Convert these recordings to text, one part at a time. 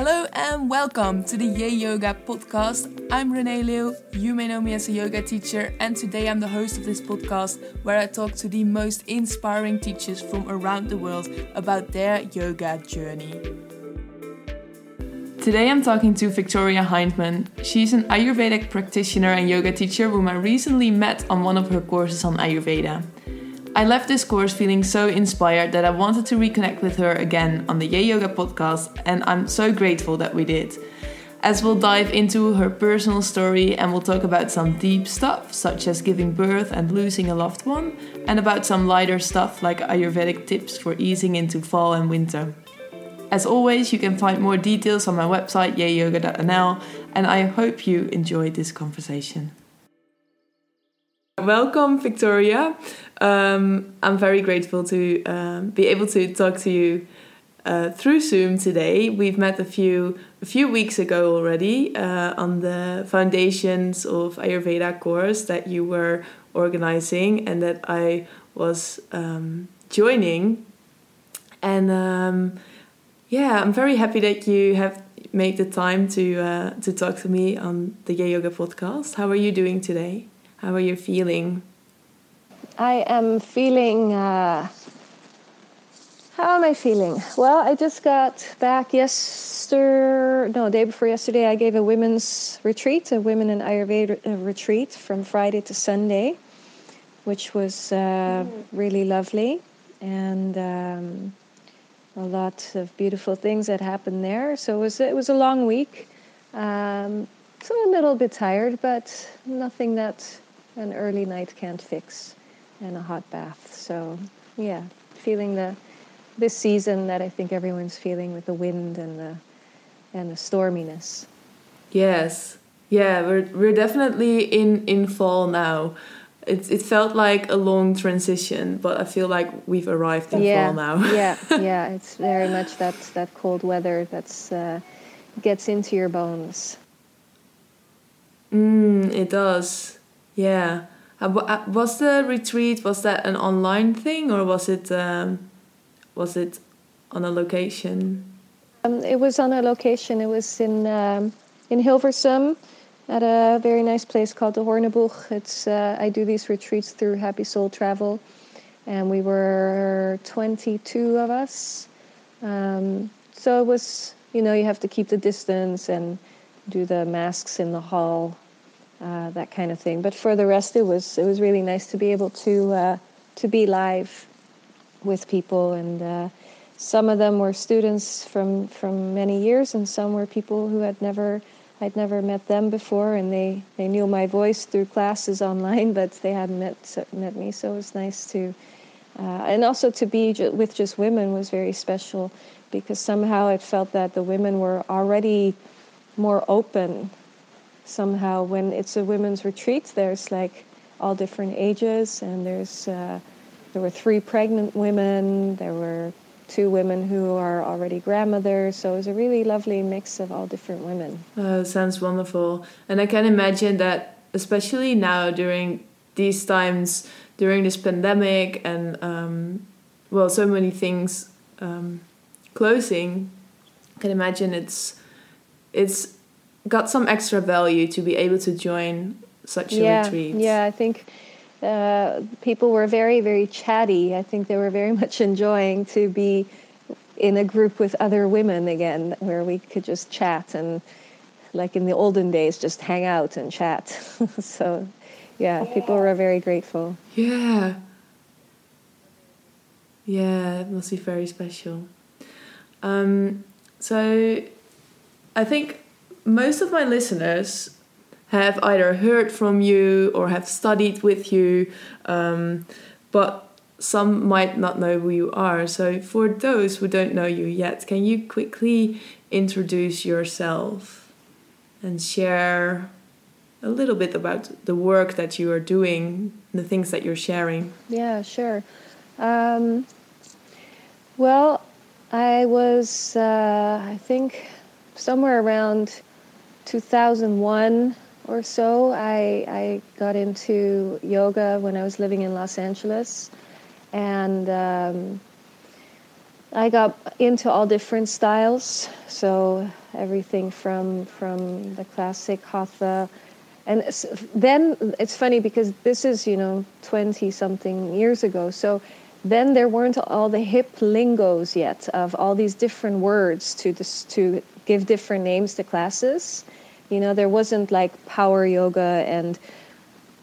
Hello and welcome to the Yay Yoga podcast. I'm Renee Leeuw. You may know me as a yoga teacher, and today I'm the host of this podcast where I talk to the most inspiring teachers from around the world about their yoga journey. Today I'm talking to Victoria Hyndman. She's an Ayurvedic practitioner and yoga teacher whom I recently met on one of her courses on Ayurveda. I left this course feeling so inspired that I wanted to reconnect with her again on the Yay Yoga podcast, and I'm so grateful that we did. As we'll dive into her personal story and we'll talk about some deep stuff, such as giving birth and losing a loved one, and about some lighter stuff like Ayurvedic tips for easing into fall and winter. As always, you can find more details on my website yayyoga.nl, and I hope you enjoyed this conversation. Welcome, Victoria. Um, I'm very grateful to um, be able to talk to you uh, through Zoom today. We've met a few a few weeks ago already uh, on the foundations of Ayurveda course that you were organizing and that I was um, joining. And um, yeah, I'm very happy that you have made the time to uh, to talk to me on the Yay Yoga podcast. How are you doing today? How are you feeling? I am feeling. Uh, how am I feeling? Well, I just got back yesterday, no, day before yesterday. I gave a women's retreat, a women in Ayurveda uh, retreat from Friday to Sunday, which was uh, really lovely. And um, a lot of beautiful things that happened there. So it was, it was a long week. Um, so a little bit tired, but nothing that an early night can't fix and a hot bath. So yeah, feeling the this season that I think everyone's feeling with the wind and the and the storminess. Yes. Yeah, we're we're definitely in in fall now. It it felt like a long transition, but I feel like we've arrived in yeah, fall now. yeah, yeah, it's very much that that cold weather that's uh, gets into your bones. Mm, it does. Yeah. Uh, was the retreat was that an online thing or was it um, was it on a location? Um, it was on a location. It was in um, in Hilversum at a very nice place called the Hoorneboeg. It's uh, I do these retreats through Happy Soul Travel, and we were 22 of us. Um, so it was you know you have to keep the distance and do the masks in the hall uh, that kind of thing. But for the rest, it was it was really nice to be able to uh, to be live with people, and uh, some of them were students from from many years, and some were people who had never I'd never met them before, and they they knew my voice through classes online, but they hadn't met met me. So it was nice to. Uh, and also to be with just women was very special because somehow it felt that the women were already more open somehow when it's a women's retreat there's like all different ages and there's uh, there were three pregnant women there were two women who are already grandmothers so it was a really lovely mix of all different women. Oh sounds wonderful. And i can imagine that especially now during these times during this pandemic and um, well so many things um, closing i can imagine it's it's got some extra value to be able to join such a yeah, retreat. Yeah, I think uh, people were very, very chatty. I think they were very much enjoying to be in a group with other women again, where we could just chat and, like in the olden days, just hang out and chat. so, yeah, people were very grateful. Yeah. Yeah, it must be very special. Um, so, I think most of my listeners have either heard from you or have studied with you, um, but some might not know who you are. So, for those who don't know you yet, can you quickly introduce yourself and share a little bit about the work that you are doing, the things that you're sharing? Yeah, sure. Um, well, I was, uh, I think, somewhere around 2001 or so, I, I got into yoga when I was living in Los Angeles. And um, I got into all different styles. So everything from from the classic hatha. And then it's funny because this is, you know, 20 something years ago. So then there weren't all the hip lingos yet of all these different words to dis- to give different names to classes. You know, there wasn't like power yoga and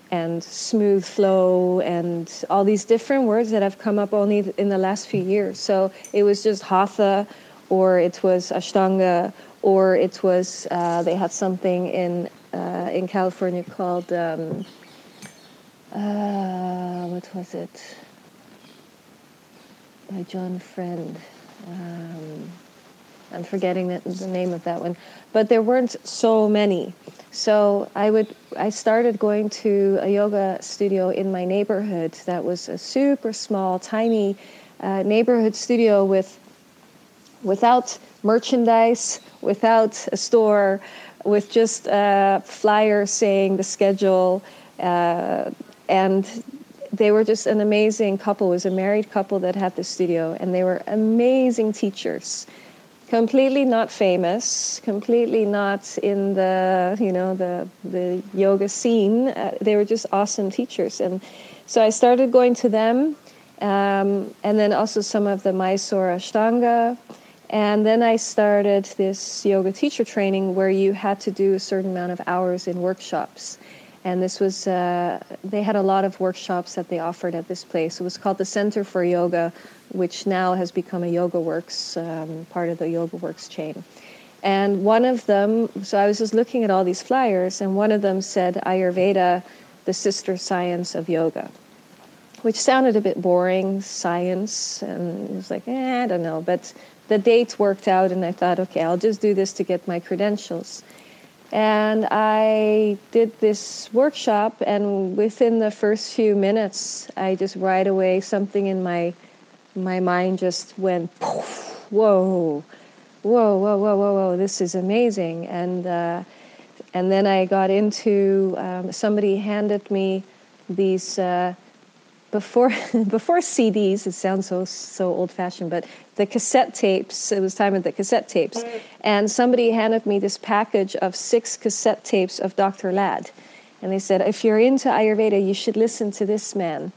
and smooth flow and all these different words that have come up only in the last few years. So it was just hatha, or it was ashtanga, or it was uh, they had something in uh, in California called um, uh, what was it by John Friend. Um, I'm forgetting the, the name of that one, but there weren't so many. So I would I started going to a yoga studio in my neighborhood that was a super small, tiny uh, neighborhood studio with without merchandise, without a store, with just a flyer saying the schedule, uh, and they were just an amazing couple. It was a married couple that had the studio, and they were amazing teachers completely not famous, completely not in the you know the the yoga scene. Uh, they were just awesome teachers, and so I started going to them, um, and then also some of the Mysore Ashtanga, and then I started this yoga teacher training where you had to do a certain amount of hours in workshops. And this was, uh, they had a lot of workshops that they offered at this place. It was called the Center for Yoga which now has become a Yoga Works, um, part of the Yoga Works chain. And one of them, so I was just looking at all these flyers, and one of them said Ayurveda, the sister science of yoga, which sounded a bit boring, science, and it was like, eh, I don't know. But the date worked out, and I thought, okay, I'll just do this to get my credentials. And I did this workshop, and within the first few minutes, I just right away something in my my mind just went, whoa, whoa, whoa, whoa, whoa, whoa, this is amazing. And, uh, and then I got into, um, somebody handed me these, uh, before, before CDs, it sounds so, so old fashioned, but the cassette tapes, it was time of the cassette tapes. And somebody handed me this package of six cassette tapes of Dr. Lad. And they said, if you're into Ayurveda, you should listen to this man.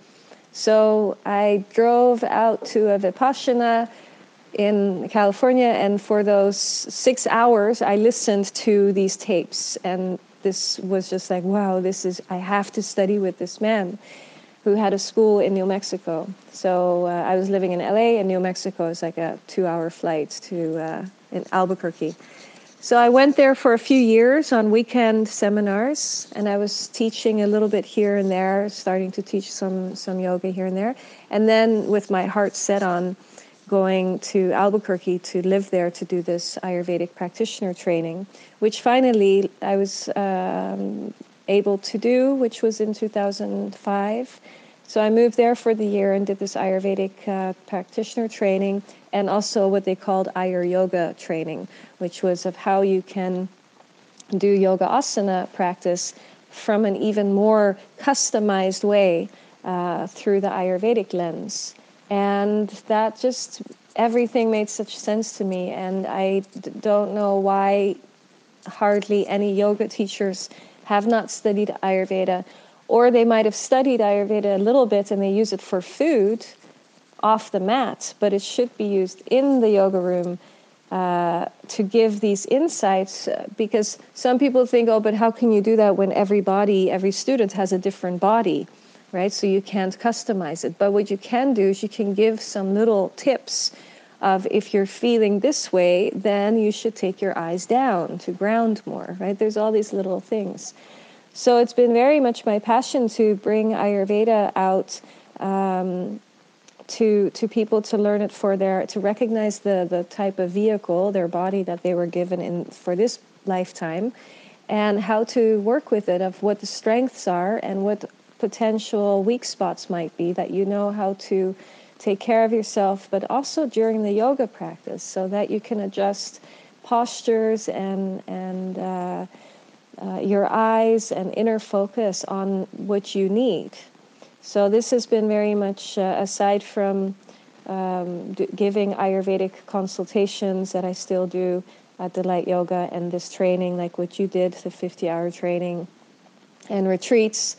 So I drove out to a Vipassana in California, and for those six hours, I listened to these tapes. And this was just like, wow, this is, I have to study with this man who had a school in New Mexico. So uh, I was living in LA, and New Mexico is like a two hour flight to uh, in Albuquerque. So I went there for a few years on weekend seminars, and I was teaching a little bit here and there, starting to teach some some yoga here and there, and then with my heart set on going to Albuquerque to live there to do this Ayurvedic practitioner training, which finally I was um, able to do, which was in 2005. So I moved there for the year and did this Ayurvedic uh, practitioner training and also what they called Ayuryoga training, which was of how you can do yoga asana practice from an even more customized way uh, through the Ayurvedic lens. And that just, everything made such sense to me. And I d- don't know why hardly any yoga teachers have not studied Ayurveda or they might have studied Ayurveda a little bit and they use it for food off the mat, but it should be used in the yoga room uh, to give these insights uh, because some people think, oh, but how can you do that when every body, every student has a different body, right? So you can't customize it. But what you can do is you can give some little tips of if you're feeling this way, then you should take your eyes down to ground more, right? There's all these little things. So it's been very much my passion to bring Ayurveda out um, to to people to learn it for their to recognize the the type of vehicle, their body that they were given in for this lifetime, and how to work with it, of what the strengths are and what potential weak spots might be, that you know how to take care of yourself, but also during the yoga practice, so that you can adjust postures and and uh, uh, your eyes and inner focus on what you need. So this has been very much uh, aside from um, d- giving Ayurvedic consultations that I still do. at Delight Yoga and this training, like what you did, the 50 hour training and retreats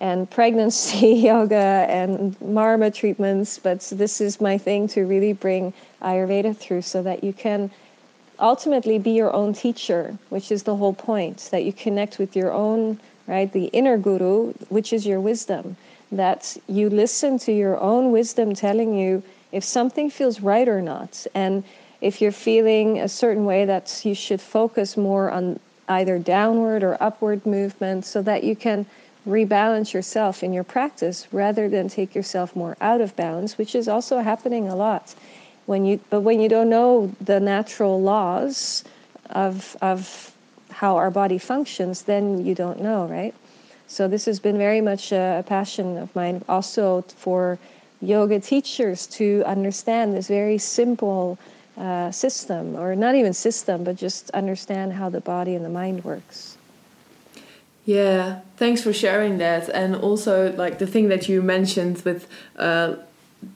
and pregnancy yoga and marma treatments. But this is my thing to really bring Ayurveda through so that you can ultimately be your own teacher, which is the whole point, that you connect with your own, right, the inner guru, which is your wisdom, that you listen to your own wisdom telling you if something feels right or not. And if you're feeling a certain way, that you should focus more on either downward or upward movement so that you can rebalance yourself in your practice rather than take yourself more out of balance, which is also happening a lot. When you, but when you don't know the natural laws of, of how our body functions, then you don't know, right? So this has been very much a, passion of mine, also for yoga teachers to understand this very simple uh, system, or not even system, but just understand how the body and the mind works. Yeah, thanks for sharing that. And also, like the thing that you mentioned with uh,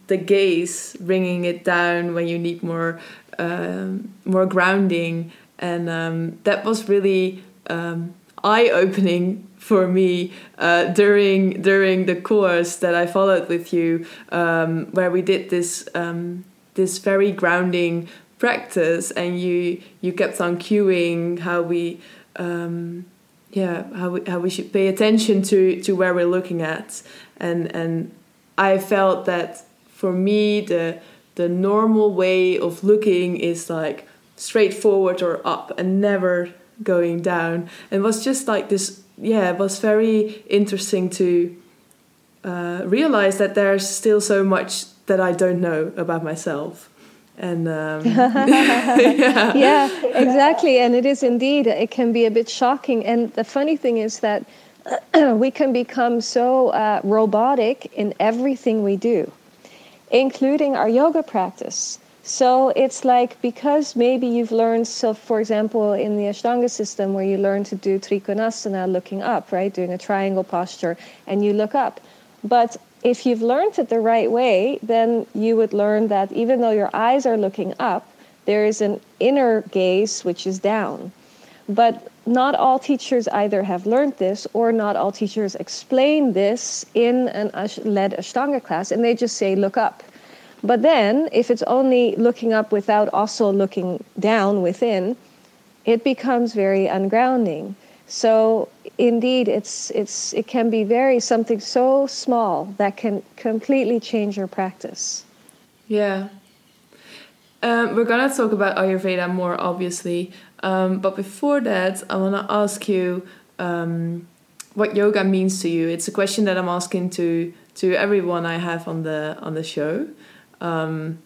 the gaze, bringing it down when you need more, um, more grounding, and um, that was really um, eye opening for me uh, during during the course that I followed with you, um, where we did this um, this very grounding practice, and you you kept on cueing how we um, yeah how we, how we should pay attention to to where we're looking at, and and I felt that for me the the normal way of looking is like straightforward or up and never going down. And it was just like this yeah it was very interesting to uh, realize that there's still so much that I don't know about myself and um, yeah. yeah exactly and it is indeed it can be a bit shocking and the funny thing is that we can become so uh, robotic in everything we do including our yoga practice so it's like because maybe you've learned, so for example, in the Ashtanga system where you learn to do Trikonasana looking up, right, doing a triangle posture, and you look up. But if you've learned it the right way, then you would learn that even though your eyes are looking up, there is an inner gaze which is down. But not all teachers either have learned this or not all teachers explain this in an led Ashtanga class, and they just say, look up. But then, if it's only looking up without also looking down within, it becomes very ungrounding. So indeed, it's it's it can be very something so small that can completely change your practice. Yeah. Um, we're gonna talk about Ayurveda more, obviously, um, but before that, I wanna ask you um, what yoga means to you. It's a question that I'm asking to to everyone I have on the on the show. Um,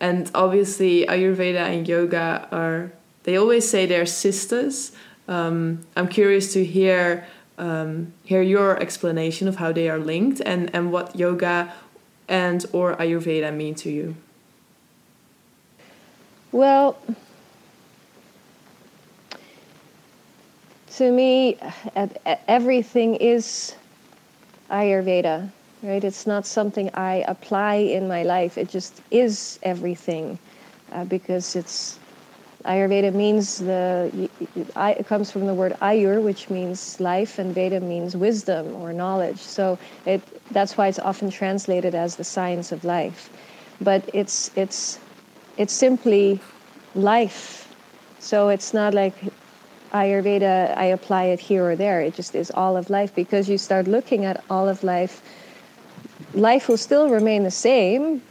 and obviously, Ayurveda and yoga are, they always say they're sisters. Um, I'm curious to hear um, hear your explanation of how they are linked and, and what yoga and or Ayurveda mean to you. Well, to me, everything is Ayurveda right? It's not something I apply in my life. It just is everything, uh, because it's Ayurveda means the it comes from the word Ayur, which means life, and Veda means wisdom or knowledge. So it that's why it's often translated as the science of life. But it's it's it's simply life. So it's not like Ayurveda, I apply it here or there. It just is all of life because you start looking at all of life life will still remain the same,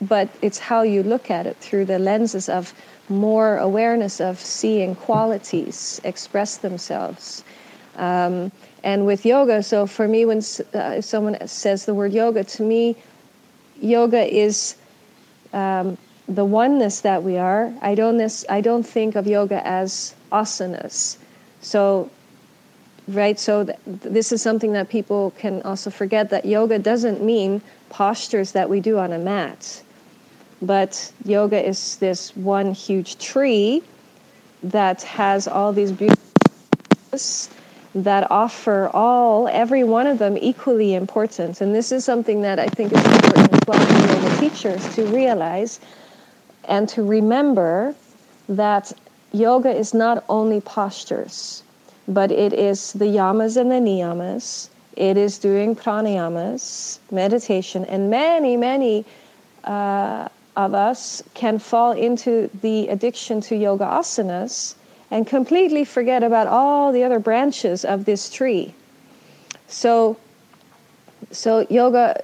but it's how you look at it through the lenses of more awareness of seeing qualities express themselves. Um, and with yoga, so for me, when uh, someone says the word yoga, to me, yoga is um, the oneness that we are. I don't, this, I don't think of yoga as asanas. So right? So th- this is something that people can also forget that yoga doesn't mean postures that we do on a mat, but yoga is this one huge tree that has all these beautiful that offer all every one of them equally important and this is something that i think is important as well for yoga teachers to realize and to remember that yoga is not only postures, but it is the yamas and the niyamas. It is doing pranayamas, meditation, and many, many uh, of us can fall into the addiction to yoga asanas and completely forget about all the other branches of this tree. So, so yoga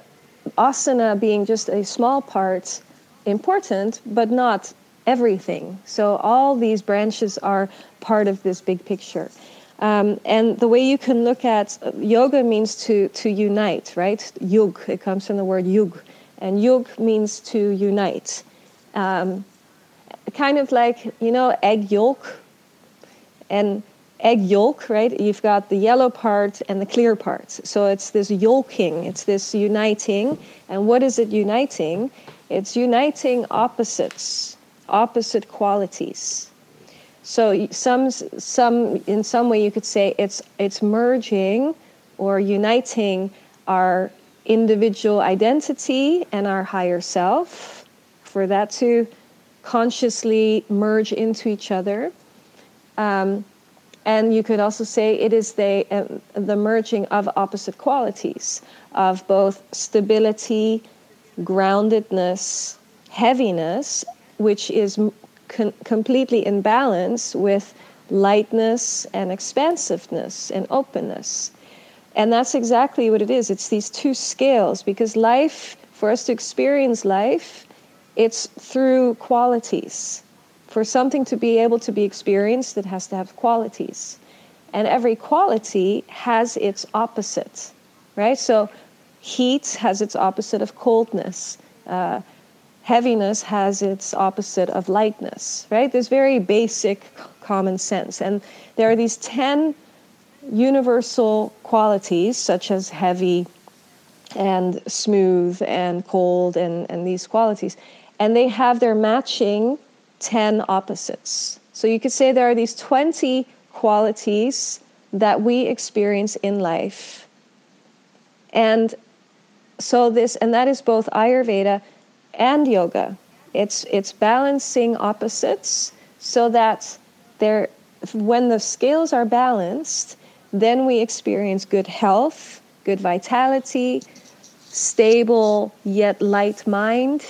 asana being just a small part, important, but not everything. So all these branches are part of this big picture. Um, and the way you can look at yoga means to to unite, right? Yug. It comes from the word yug, and yug means to unite. Um, kind of like you know egg yolk, and egg yolk, right? You've got the yellow part and the clear part. So it's this yolking, it's this uniting. And what is it uniting? It's uniting opposites, opposite qualities. So some, some, in some way, you could say it's it's merging or uniting our individual identity and our higher self, for that to consciously merge into each other. Um, and you could also say it is the, uh, the merging of opposite qualities of both stability, groundedness, heaviness, which is con- completely in balance with lightness and expansiveness and openness. And that's exactly what it is. It's these two scales because life, for us to experience life, it's through qualities. For something to be able to be experienced, it has to have qualities. And every quality has its opposite, right? So heat has its opposite of coldness. Uh, heaviness has its opposite of lightness, right? There's very basic common sense. And there are these 10 universal qualities, such as heavy and smooth and cold, and, and these qualities. And they have their matching 10 opposites. So you could say there are these 20 qualities that we experience in life. And so this, and that is both Ayurveda and yoga. It's it's balancing opposites so that there when the scales are balanced, then we experience good health, good vitality, stable yet light mind,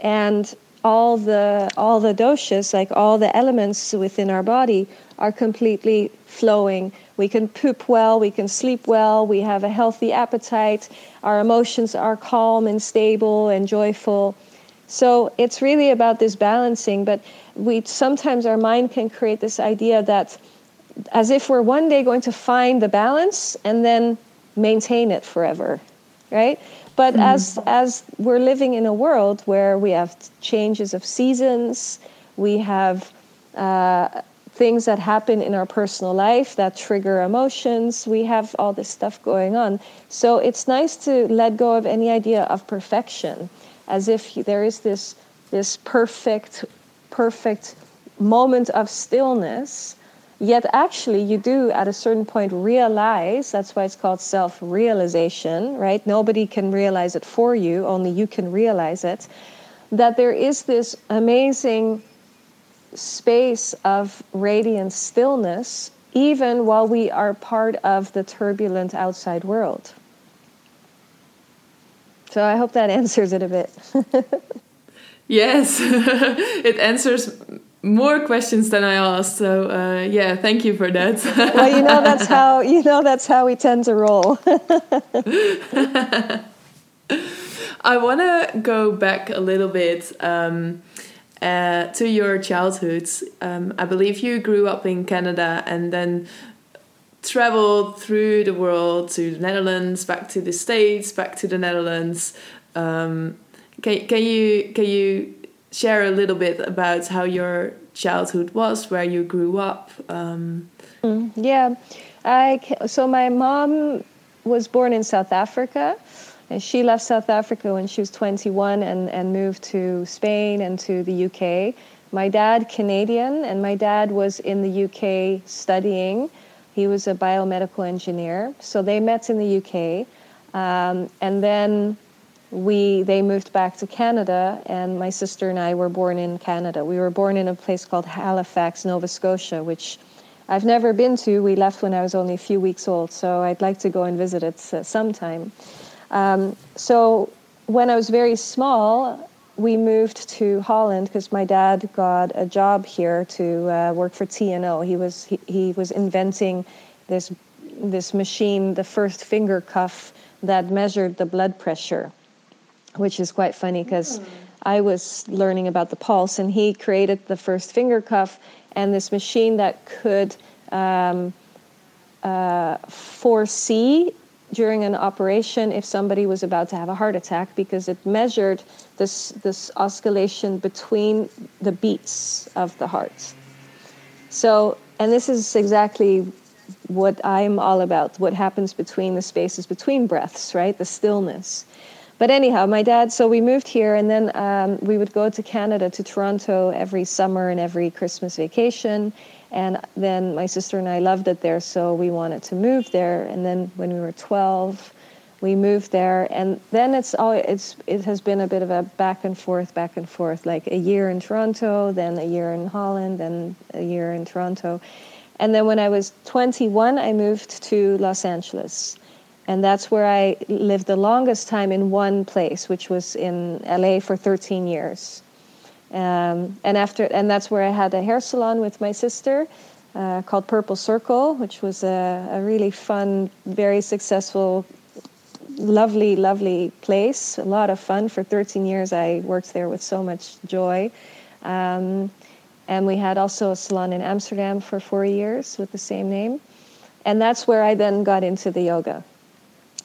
and all the all the doshas, like all the elements within our body, are completely flowing. We can poop well, we can sleep well, we have a healthy appetite, our emotions are calm and stable and joyful. So it's really about this balancing, but we sometimes our mind can create this idea that as if we're one day going to find the balance and then maintain it forever, right? But mm-hmm. as as we're living in a world where we have changes of seasons, we have uh, things that happen in our personal life that trigger emotions. We have all this stuff going on. So it's nice to let go of any idea of perfection as if there is this this perfect perfect moment of stillness yet actually you do at a certain point realize that's why it's called self-realization right? Nobody can realize it for you only you can realize it. That there is this amazing space of radiant stillness even while we are part of the turbulent outside world. So I hope that answers it a bit. yes, it answers more questions than I asked. So uh, yeah, thank you for that. well, you know that's how you know that's how we tend to roll. I want to go back a little bit um, uh, to your childhood. Um, I believe you grew up in Canada and then traveled through the world to the Netherlands, back to the States, back to the Netherlands. Um, can, can you can you share a little bit about how your childhood was, where you grew up? Um, mm, yeah, I so my mom was born in South Africa. And she left South Africa when she was 21 and, and moved to Spain and to the UK. My dad, Canadian, and my dad was in the UK studying he was a biomedical engineer. So they met in the UK. Um, and then we they moved back to Canada, and my sister and I were born in Canada. We were born in a place called Halifax, Nova Scotia, which I've never been to. We left when I was only a few weeks old, so I'd like to go and visit it uh, sometime. Um, so when I was very small, we moved to Holland because my dad got a job here to uh, work for TNO. He was he, he was inventing this this machine, the first finger cuff that measured the blood pressure which is quite funny because I was learning about the pulse, and he created the first finger cuff and this machine that could um, uh, foresee during an operation if somebody was about to have a heart attack because it measured this this oscillation between the beats of the heart. So, and this is exactly what I'm all about. What happens between the spaces between breaths, right? The stillness. But anyhow, my dad, so we moved here and then um, we would go to Canada, to Toronto every summer and every Christmas vacation. And then my sister and I loved it there, so we wanted to move there. And then when we were 12, we moved there. And then it's all, it's, it has been a bit of a back and forth, back and forth, like a year in Toronto, then a year in Holland, then a year in Toronto. And then when I was 21, I moved to Los Angeles and that's where I lived the longest time in one place, which was in LA for 13 years. Um, and after, and that's where I had a hair salon with my sister uh, called Purple Circle, which was a, a, really fun, very successful, lovely, lovely place. A lot of fun for 13 years. I worked there with so much joy. Um, and we had also a salon in Amsterdam for four years with the same name. And that's where I then got into the yoga.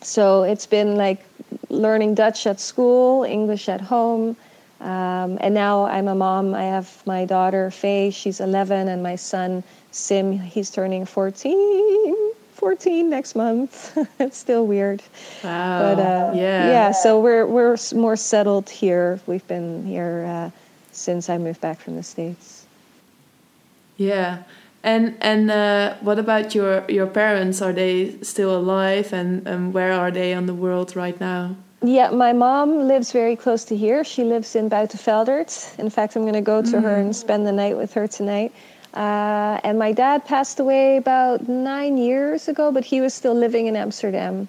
So it's been like learning Dutch at school, English at home. Um, and now I'm a mom. I have my daughter Faye, she's 11, and my son Sim, he's turning 14. 14 next month. it's still weird. Wow. But uh, yeah. Yeah, so we're we're more settled here. We've been here uh, since I moved back from the States. Yeah. And and uh, what about your your parents? Are they still alive? And and where are they on the world right now? Yeah, my mom lives very close to here. She lives in Buitenveldert. In fact, I'm going to go to mm. her and spend the night with her tonight. Uh, and my dad passed away about nine years ago, but he was still living in Amsterdam.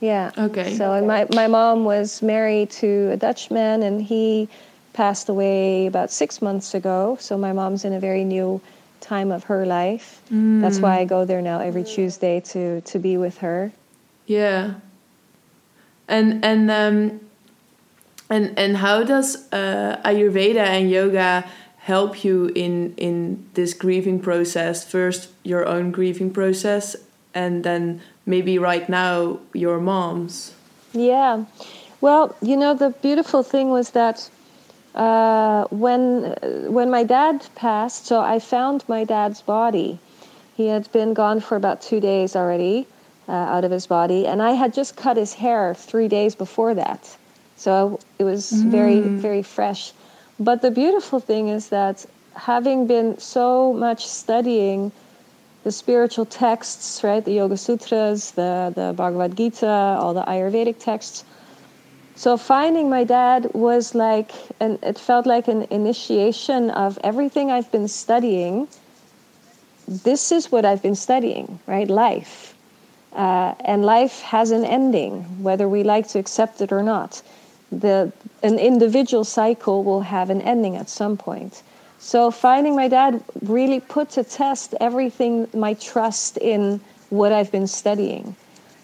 Yeah. Okay. So, and my, my mom was married to a Dutchman, and he passed away about six months ago. So, my mom's in a very new time of her life. Mm. That's why I go there now every Tuesday to to be with her. Yeah. And and um and and how does uh, Ayurveda and yoga help you in in this grieving process? First, your own grieving process, and then maybe right now your mom's. Yeah. Well, you know, the beautiful thing was that uh, when when my dad passed, so I found my dad's body. He had been gone for about two days already, uh, out of his body, and I had just cut his hair three days before that, so it was mm. very very fresh. But the beautiful thing is that having been so much studying the spiritual texts, right, the Yoga Sutras, the the Bhagavad Gita, all the Ayurvedic texts so finding my dad was like, and it felt like an initiation of everything I've been studying. This is what I've been studying, right? Life. Uh, and life has an ending, whether we like to accept it or not. The, an individual cycle will have an ending at some point. So finding my dad really put to test everything, my trust in what I've been studying.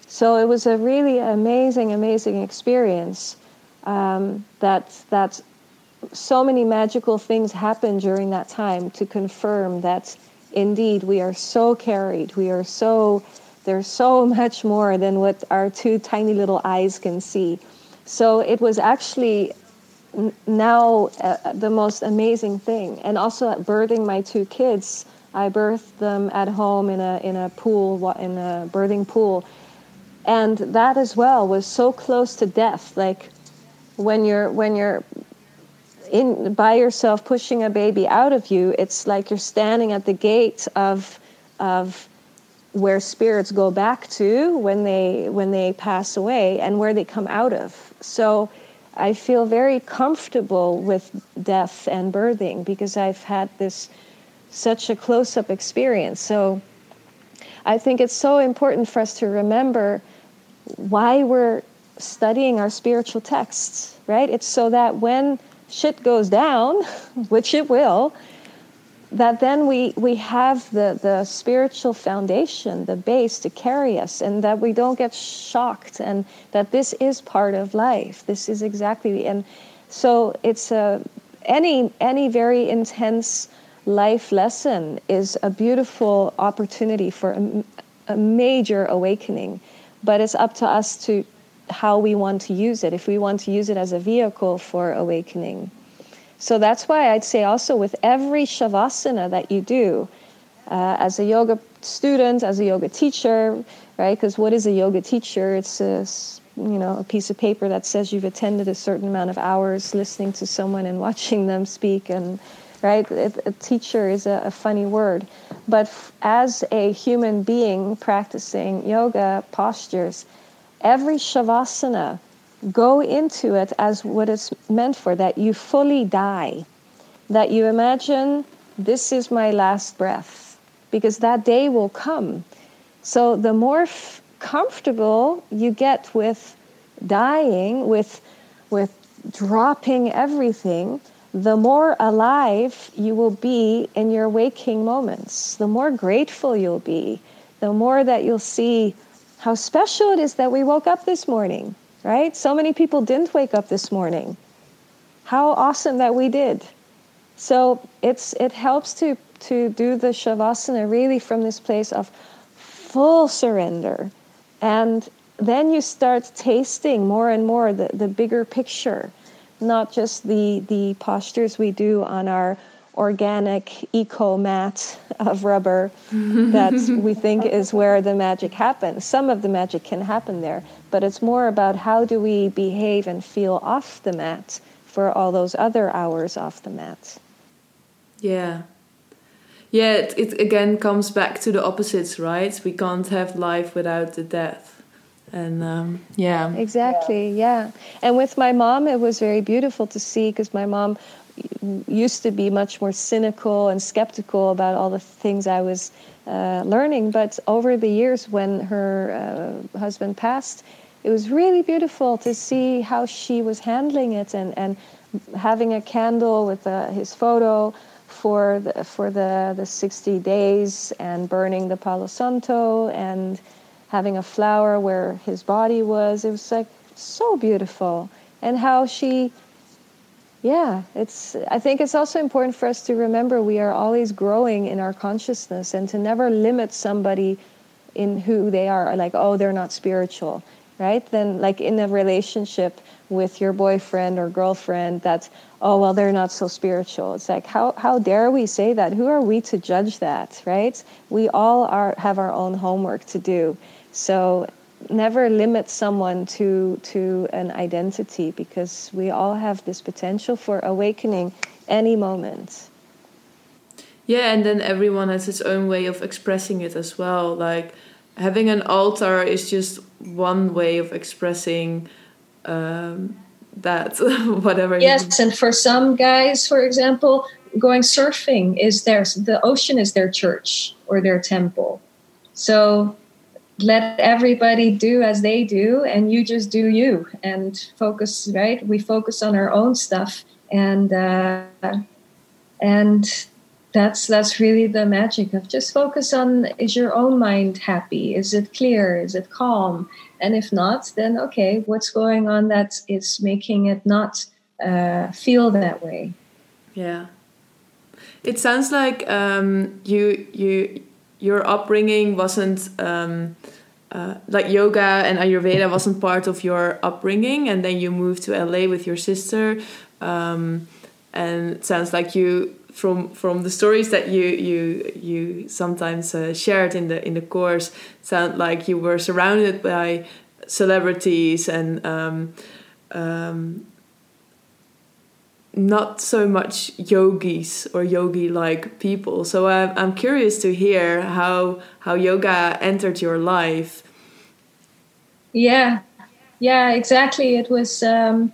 So it was a really amazing, amazing experience. Um, that that so many magical things happened during that time to confirm that indeed we are so carried. We are so there's so much more than what our two tiny little eyes can see. So it was actually now uh, the most amazing thing. And also birthing my two kids, I birthed them at home in a in a pool in a birthing pool and that as well was so close to death like when you're when you're in by yourself pushing a baby out of you it's like you're standing at the gate of of where spirits go back to when they when they pass away and where they come out of So I feel very comfortable with death and birthing because I've had this such a close up experience. So I think it's so important for us to remember why we're studying our spiritual texts, right? It's so that when shit goes down, which it will, that then we, we have the, the spiritual foundation, the base to carry us, and that we don't get shocked, and that this is part of life. This is exactly, and so it's a any any very intense life lesson is a beautiful opportunity for a, a major awakening, but it's up to us to how we want to use it. If we want to use it as a vehicle for awakening so that's why I'd say also with every shavasana that you do, uh, as a yoga student, as a yoga teacher, right? Because what is a yoga teacher? It's a you know a piece of paper that says you've attended a certain amount of hours listening to someone and watching them speak, and right? A, teacher is a, a funny word, but as a human being practicing yoga postures, every shavasana go into it as what it's meant for that you fully die, that you imagine this is my last breath, because that day will come. So the more f- comfortable you get with dying, with, with dropping everything, the more alive you will be in your waking moments, the more grateful you'll be, the more that you'll see how special it is that we woke up this morning right? So many people didn't wake up this morning. How awesome that we did. So it's it helps to to do the shavasana really from this place of full surrender. And then you start tasting more and more the, the bigger picture, not just the the postures we do on our organic eco mat of rubber that we think is where the magic happens. Some of the magic can happen there, but it's more about how do we behave and feel off the mat for all those other hours off the mat. Yeah. Yeah, it, it again comes back to the opposites, right? We can't have life without the death. And um, yeah. Exactly, yeah. And with my mom, it was very beautiful to see because my mom used to be much more cynical and skeptical about all the things I was uh, learning. But over the years, when her uh, husband passed, it was really beautiful to see how she was handling it and, and having a candle with uh, his photo for the, for the, the 60 days and burning the Palo Santo and having a flower where his body was. It was like so beautiful. And how she yeah, it's. I think it's also important for us to remember we are always growing in our consciousness, and to never limit somebody in who they are. Like, oh, they're not spiritual, right? Then, like in a relationship with your boyfriend or girlfriend, that's oh well, they're not so spiritual. It's like how how dare we say that? Who are we to judge that, right? We all are have our own homework to do. So never limit someone to to an identity because we all have this potential for awakening any moment. Yeah and then everyone has his own way of expressing it as well. Like having an altar is just one way of expressing um, that whatever yes and for some guys for example going surfing is their the ocean is their church or their temple. So let everybody do as they do and you just do you and focus right? We focus on our own stuff and uh, and that's that's really the magic of just focus on is your own mind happy? Is it clear? Is it calm? And if not then okay what's going on that is making it not uh, feel that way? Yeah. It sounds like um, you you your upbringing wasn't um, uh, like yoga and Ayurveda wasn't part of your upbringing, and then you moved to LA with your sister. Um, and it sounds like you from from the stories that you you you sometimes uh, shared in the in the course sound like you were surrounded by celebrities and um, um, not so much yogis or yogi like people. So I'm, curious to hear how how yoga entered your life. Yeah, yeah, exactly. It was um,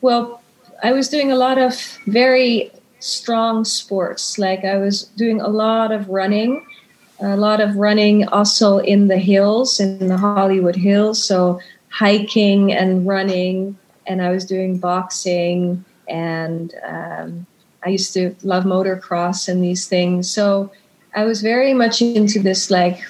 well, I was doing a lot of very strong sports. Like I was doing a lot of running, a lot of running also in the hills, in the Hollywood Hills. So hiking and running, and I was doing boxing, and um, I used to love motocross and these things. So I was very much into this like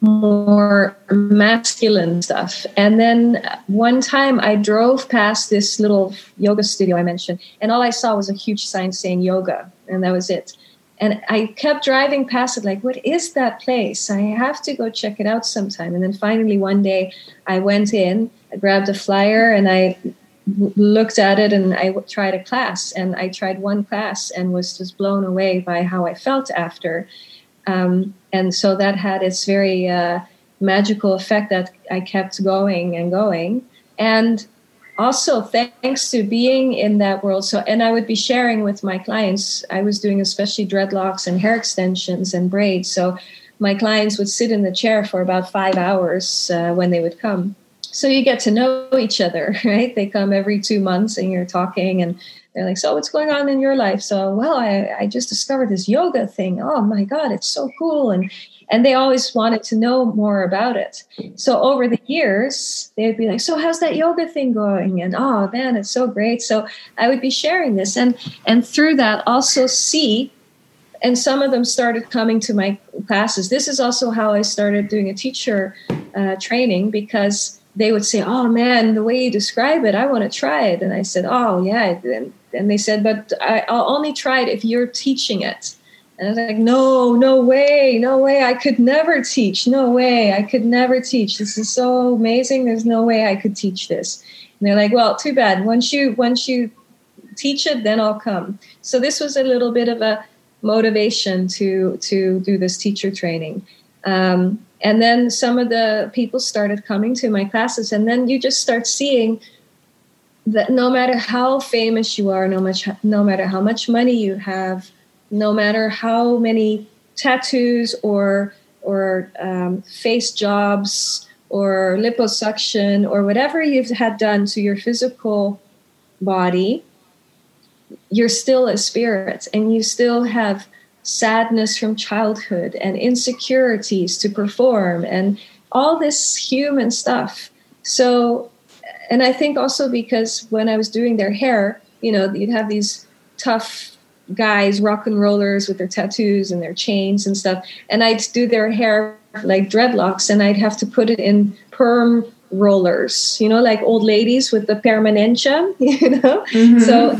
more masculine stuff. And then one time I drove past this little yoga studio I mentioned, and all I saw was a huge sign saying yoga, and that was it. And I kept driving past it, like, what is that place? I have to go check it out sometime. And then finally, one day, I went in, I grabbed a flyer, and I looked at it and I tried a class. And I tried one class and was just blown away by how I felt after. Um, and so that had its very uh, magical effect that I kept going and going. And also, thanks to being in that world, so and I would be sharing with my clients. I was doing especially dreadlocks and hair extensions and braids. So my clients would sit in the chair for about five hours uh, when they would come. So you get to know each other, right? They come every two months and you're talking and they're like, so what's going on in your life? So, well, I, I just discovered this yoga thing. Oh my God, it's so cool. And and they always wanted to know more about it. So over the years, they'd be like, "So how's that yoga thing going?" And oh man, it's so great. So I would be sharing this, and and through that also see, and some of them started coming to my classes. This is also how I started doing a teacher uh, training because they would say, "Oh man, the way you describe it, I want to try it." And I said, "Oh yeah." And, and they said, "But I, will only try it if you're teaching it." And I was like, "No, no way, no way! I could never teach. No way, I could never teach. This is so amazing. There's no way I could teach this." And they're like, "Well, too bad. Once you once you teach it, then I'll come." So this was a little bit of a motivation to to do this teacher training. Um, and then some of the people started coming to my classes. And then you just start seeing that no matter how famous you are no much no matter how much money you have no matter how many tattoos or or um, face jobs or liposuction or whatever you've had done to your physical body you're still a spirit and you still have sadness from childhood and insecurities to perform and all this human stuff. So, and I think also because when I was doing their hair, you know, you'd have these tough guys, rock and rollers with their tattoos and their chains and stuff. And I'd do their hair like dreadlocks and I'd have to put it in perm rollers, you know, like old ladies with the permanentia, you know. Mm-hmm. So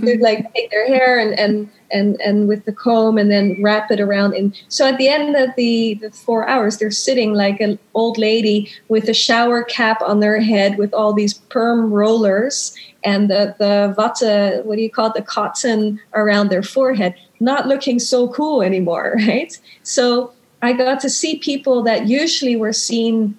they'd like take their hair and and and and with the comb and then wrap it around. And so at the end of the the four hours, they're sitting like an old lady with a shower cap on their head with all these perm rollers and the the vata, what do you call it, the cotton around their forehead, not looking so cool anymore, right? So I got to see people that usually were seen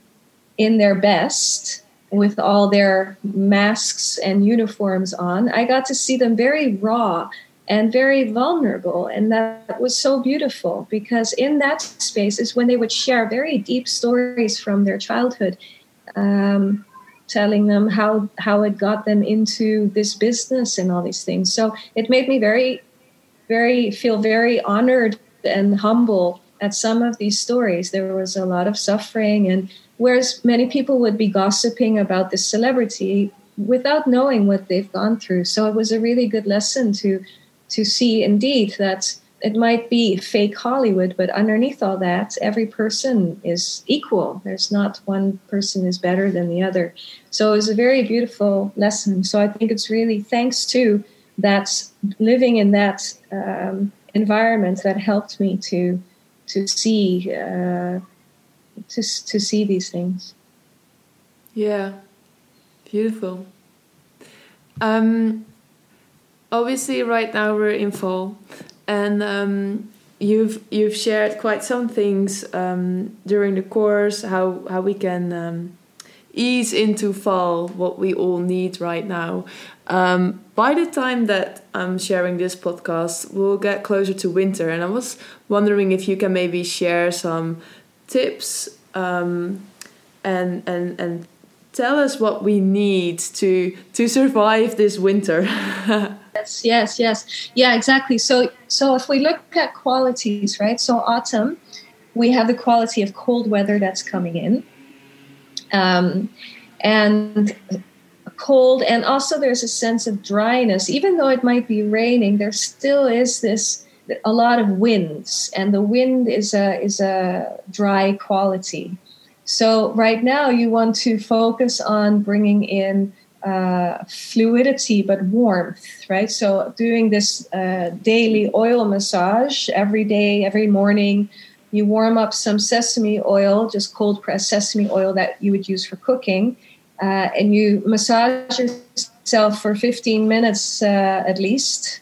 in their best with all their masks and uniforms on. I got to see them very raw and very vulnerable. And that was so beautiful because in that space is when they would share very deep stories from their childhood, um, telling them how, how it got them into this business and all these things. So it made me very, very, feel very honored and humble at some of these stories. There was a lot of suffering and Whereas many people would be gossiping about this celebrity without knowing what they've gone through. So it was a really good lesson to to see indeed that it might be fake Hollywood, but underneath all that, every person is equal. There's not one person is better than the other. So it was a very beautiful lesson. So I think it's really thanks to that living in that um, environment that helped me to to see uh, to to see these things. Yeah, beautiful. Um, obviously, right now we're in fall, and um, you've you've shared quite some things um, during the course how how we can um, ease into fall what we all need right now. Um, by the time that I'm sharing this podcast, we'll get closer to winter, and I was wondering if you can maybe share some tips um, and and and tell us what we need to to survive this winter. yes, yes, yes. Yeah, exactly. So so if we look at qualities, right? So autumn, we have the quality of cold weather that's coming in. Um, and cold and also there's a sense of dryness even though it might be raining there still is this a lot of winds and the wind is a is a dry quality so right now you want to focus on bringing in uh, fluidity but warmth, right? So doing this uh, daily oil massage every day, every morning. You warm up some sesame oil, just cold pressed sesame oil that you would use for cooking, uh, and you massage yourself for 15 minutes uh, at least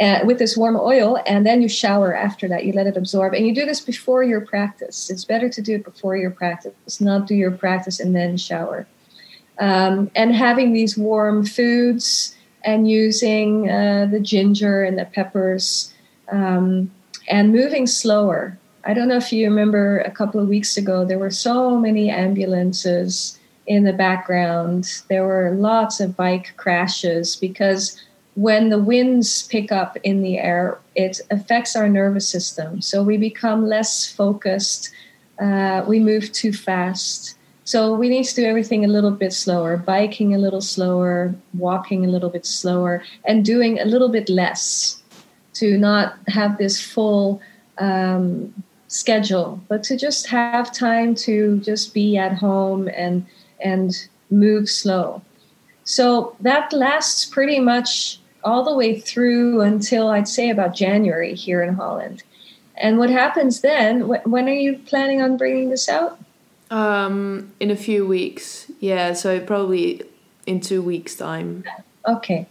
uh, with this warm oil, and then you shower after that. You let it absorb, and you do this before your practice. It's better to do it before your practice, not do your practice and then shower. Um, and having these warm foods and using uh, the ginger and the peppers um, and moving slower. I don't know if you remember a couple of weeks ago, there were so many ambulances in the background. There were lots of bike crashes because when the winds pick up in the air, it affects our nervous system. So we become less focused. Uh, we move too fast. So we need to do everything a little bit slower, biking a little slower, walking a little bit slower, and doing a little bit less to not have this full um, schedule, but to just have time to just be at home and and move slow. So that lasts pretty much all the way through until I'd say about January here in Holland. And what happens then? When are you planning on bringing this out? Um, in a few weeks. Yeah, so probably in two weeks' time. Okay.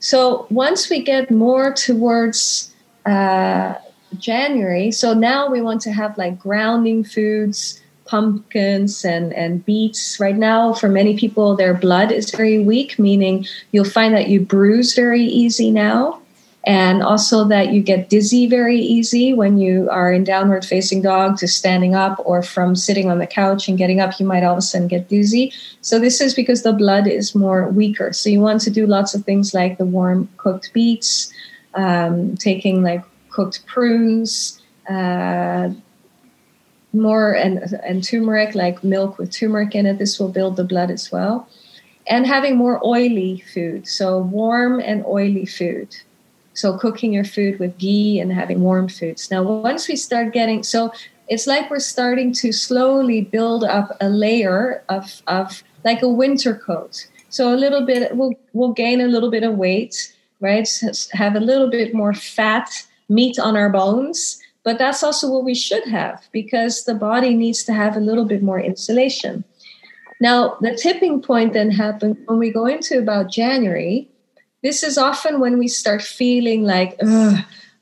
So once we get more towards uh, January, so now we want to have like grounding foods pumpkins and, and beets. Right now, for many people, their blood is very weak, meaning you'll find that you bruise very easy now. And also that you get dizzy very easy when you are in downward facing dog to standing up or from sitting on the couch and getting up, you might all of a sudden get dizzy. So this is because the blood is more weaker. So you want to do lots of things like the warm cooked beets, um, taking like cooked prunes, uh, more and and turmeric like milk with turmeric in it this will build the blood as well and having more oily food so warm and oily food so cooking your food with ghee and having warm foods now once we start getting so it's like we're starting to slowly build up a layer of of like a winter coat so a little bit we'll we'll gain a little bit of weight right have a little bit more fat meat on our bones but that's also what we should have because the body needs to have a little bit more insulation. Now, the tipping point then happens when we go into about January. This is often when we start feeling like,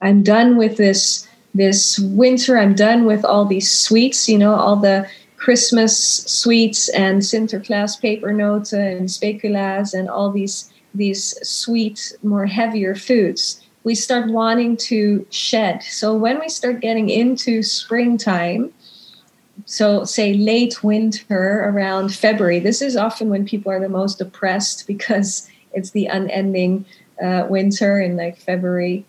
I'm done with this this winter. I'm done with all these sweets, you know, all the Christmas sweets and Sinterklaas pepernoten and speculaas and all these these sweet, more heavier foods we start wanting to shed. So when we start getting into springtime, so say late winter around February, this is often when people are the most depressed because it's the unending uh, winter in like February,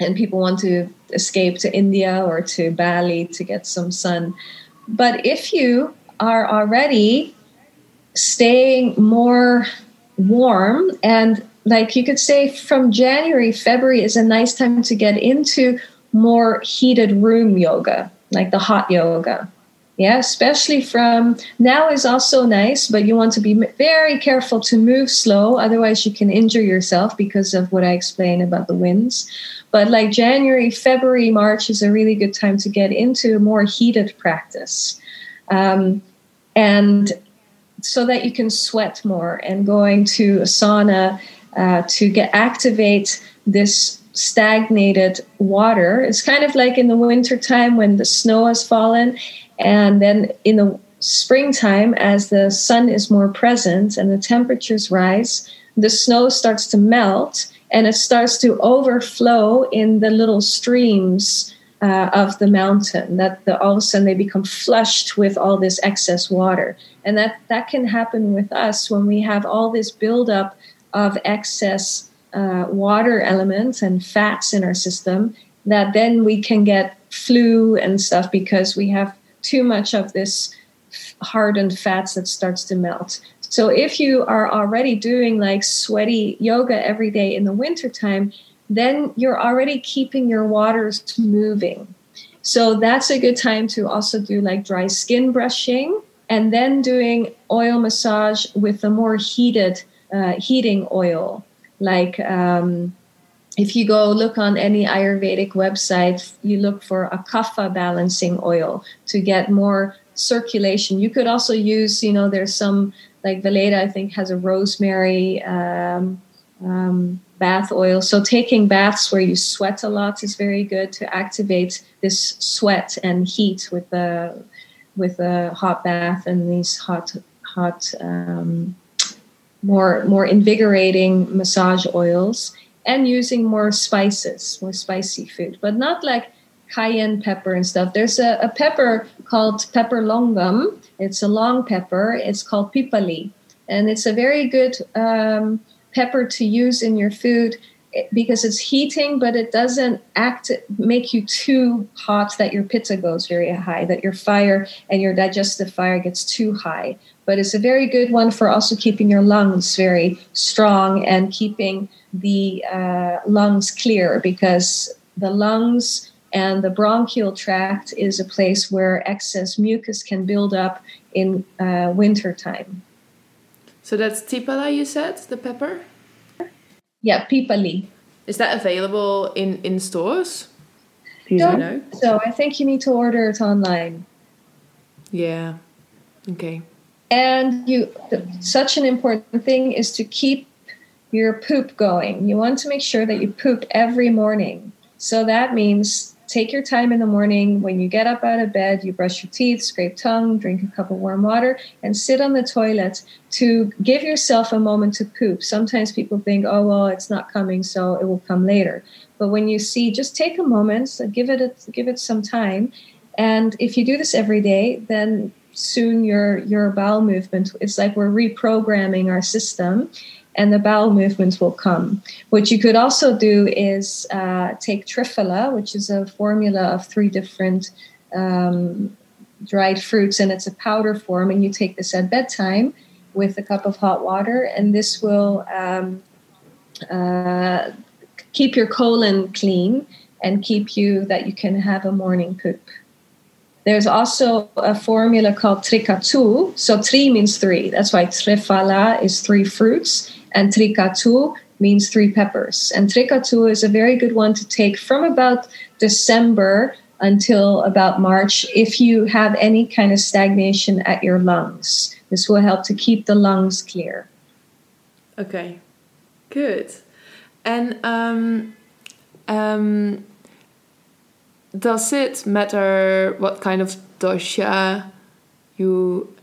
and people want to escape to India or to Bali to get some sun. But if you are already staying more warm and like you could say from January, February is a nice time to get into more heated room yoga, like the hot yoga. Yeah, especially from now is also nice, but you want to be very careful to move slow. Otherwise, you can injure yourself because of what I explained about the winds. But like January, February, March is a really good time to get into a more heated practice. Um, and so that you can sweat more and going to a sauna uh, to get activate this stagnated water. It's kind of like in the wintertime when the snow has fallen, and then in the springtime, as the sun is more present and the temperatures rise, the snow starts to melt and it starts to overflow in the little streams uh, of the mountain that the, all of a sudden they become flushed with all this excess water. And that that can happen with us when we have all this buildup of excess uh, water elements and fats in our system that then we can get flu and stuff because we have too much of this hardened fats that starts to melt so if you are already doing like sweaty yoga every day in the wintertime then you're already keeping your waters moving. So that's a good time to also do like dry skin brushing and then doing oil massage with a more heated uh, heating oil. Like um, if you go look on any Ayurvedic website, you look for a kapha balancing oil to get more circulation. You could also use, you know, there's some like Weleda, I think, has a rosemary. Um, um, bath oil. So taking baths where you sweat a lot is very good to activate this sweat and heat with the with a hot bath and these hot hot um, more more invigorating massage oils and using more spices, more spicy food, but not like cayenne pepper and stuff. There's a, a pepper called piper longum. It's a long pepper. It's called pipali, and it's a very good um, pepper to use in your food because it's heating, but it doesn't act make you too hot that your pitta goes very high, that your fire and your digestive fire gets too high. But it's a very good one for also keeping your lungs very strong and keeping the uh, lungs clear because the lungs and the bronchial tract is a place where excess mucus can build up in uh, winter time. So that's tipala, you said, the pepper? Yeah, pipali. Is that available in, in stores? Do you know? So I think you need to order it online. Yeah. Okay. And you, such an important thing is to keep your poop going. You want to make sure that you poop every morning. So that means take your time in the morning. When you get up out of bed, you brush your teeth, scrape tongue, drink a cup of warm water, and sit on the toilet to give yourself a moment to poop. Sometimes people think, oh, well, it's not coming, so it will come later. But when you see, just take a moment, give it a, give it some time, and if you do this every day, then soon your your bowel movement it's like we're reprogramming our system and the bowel movements will come. What you could also do is uh, take triphala, which is a formula of three different um, dried fruits, and it's a powder form, and you take this at bedtime with a cup of hot water, and this will um, uh, keep your colon clean and keep you that you can have a morning poop. There's also a formula called trikatu. So tri means three. That's why triphala is three fruits and trikatu means three peppers. And trikatu is a very good one to take from about December until about March if you have any kind of stagnation at your lungs. This will help to keep the lungs clear. Okay, good. And um, um, does it matter what kind of dosha you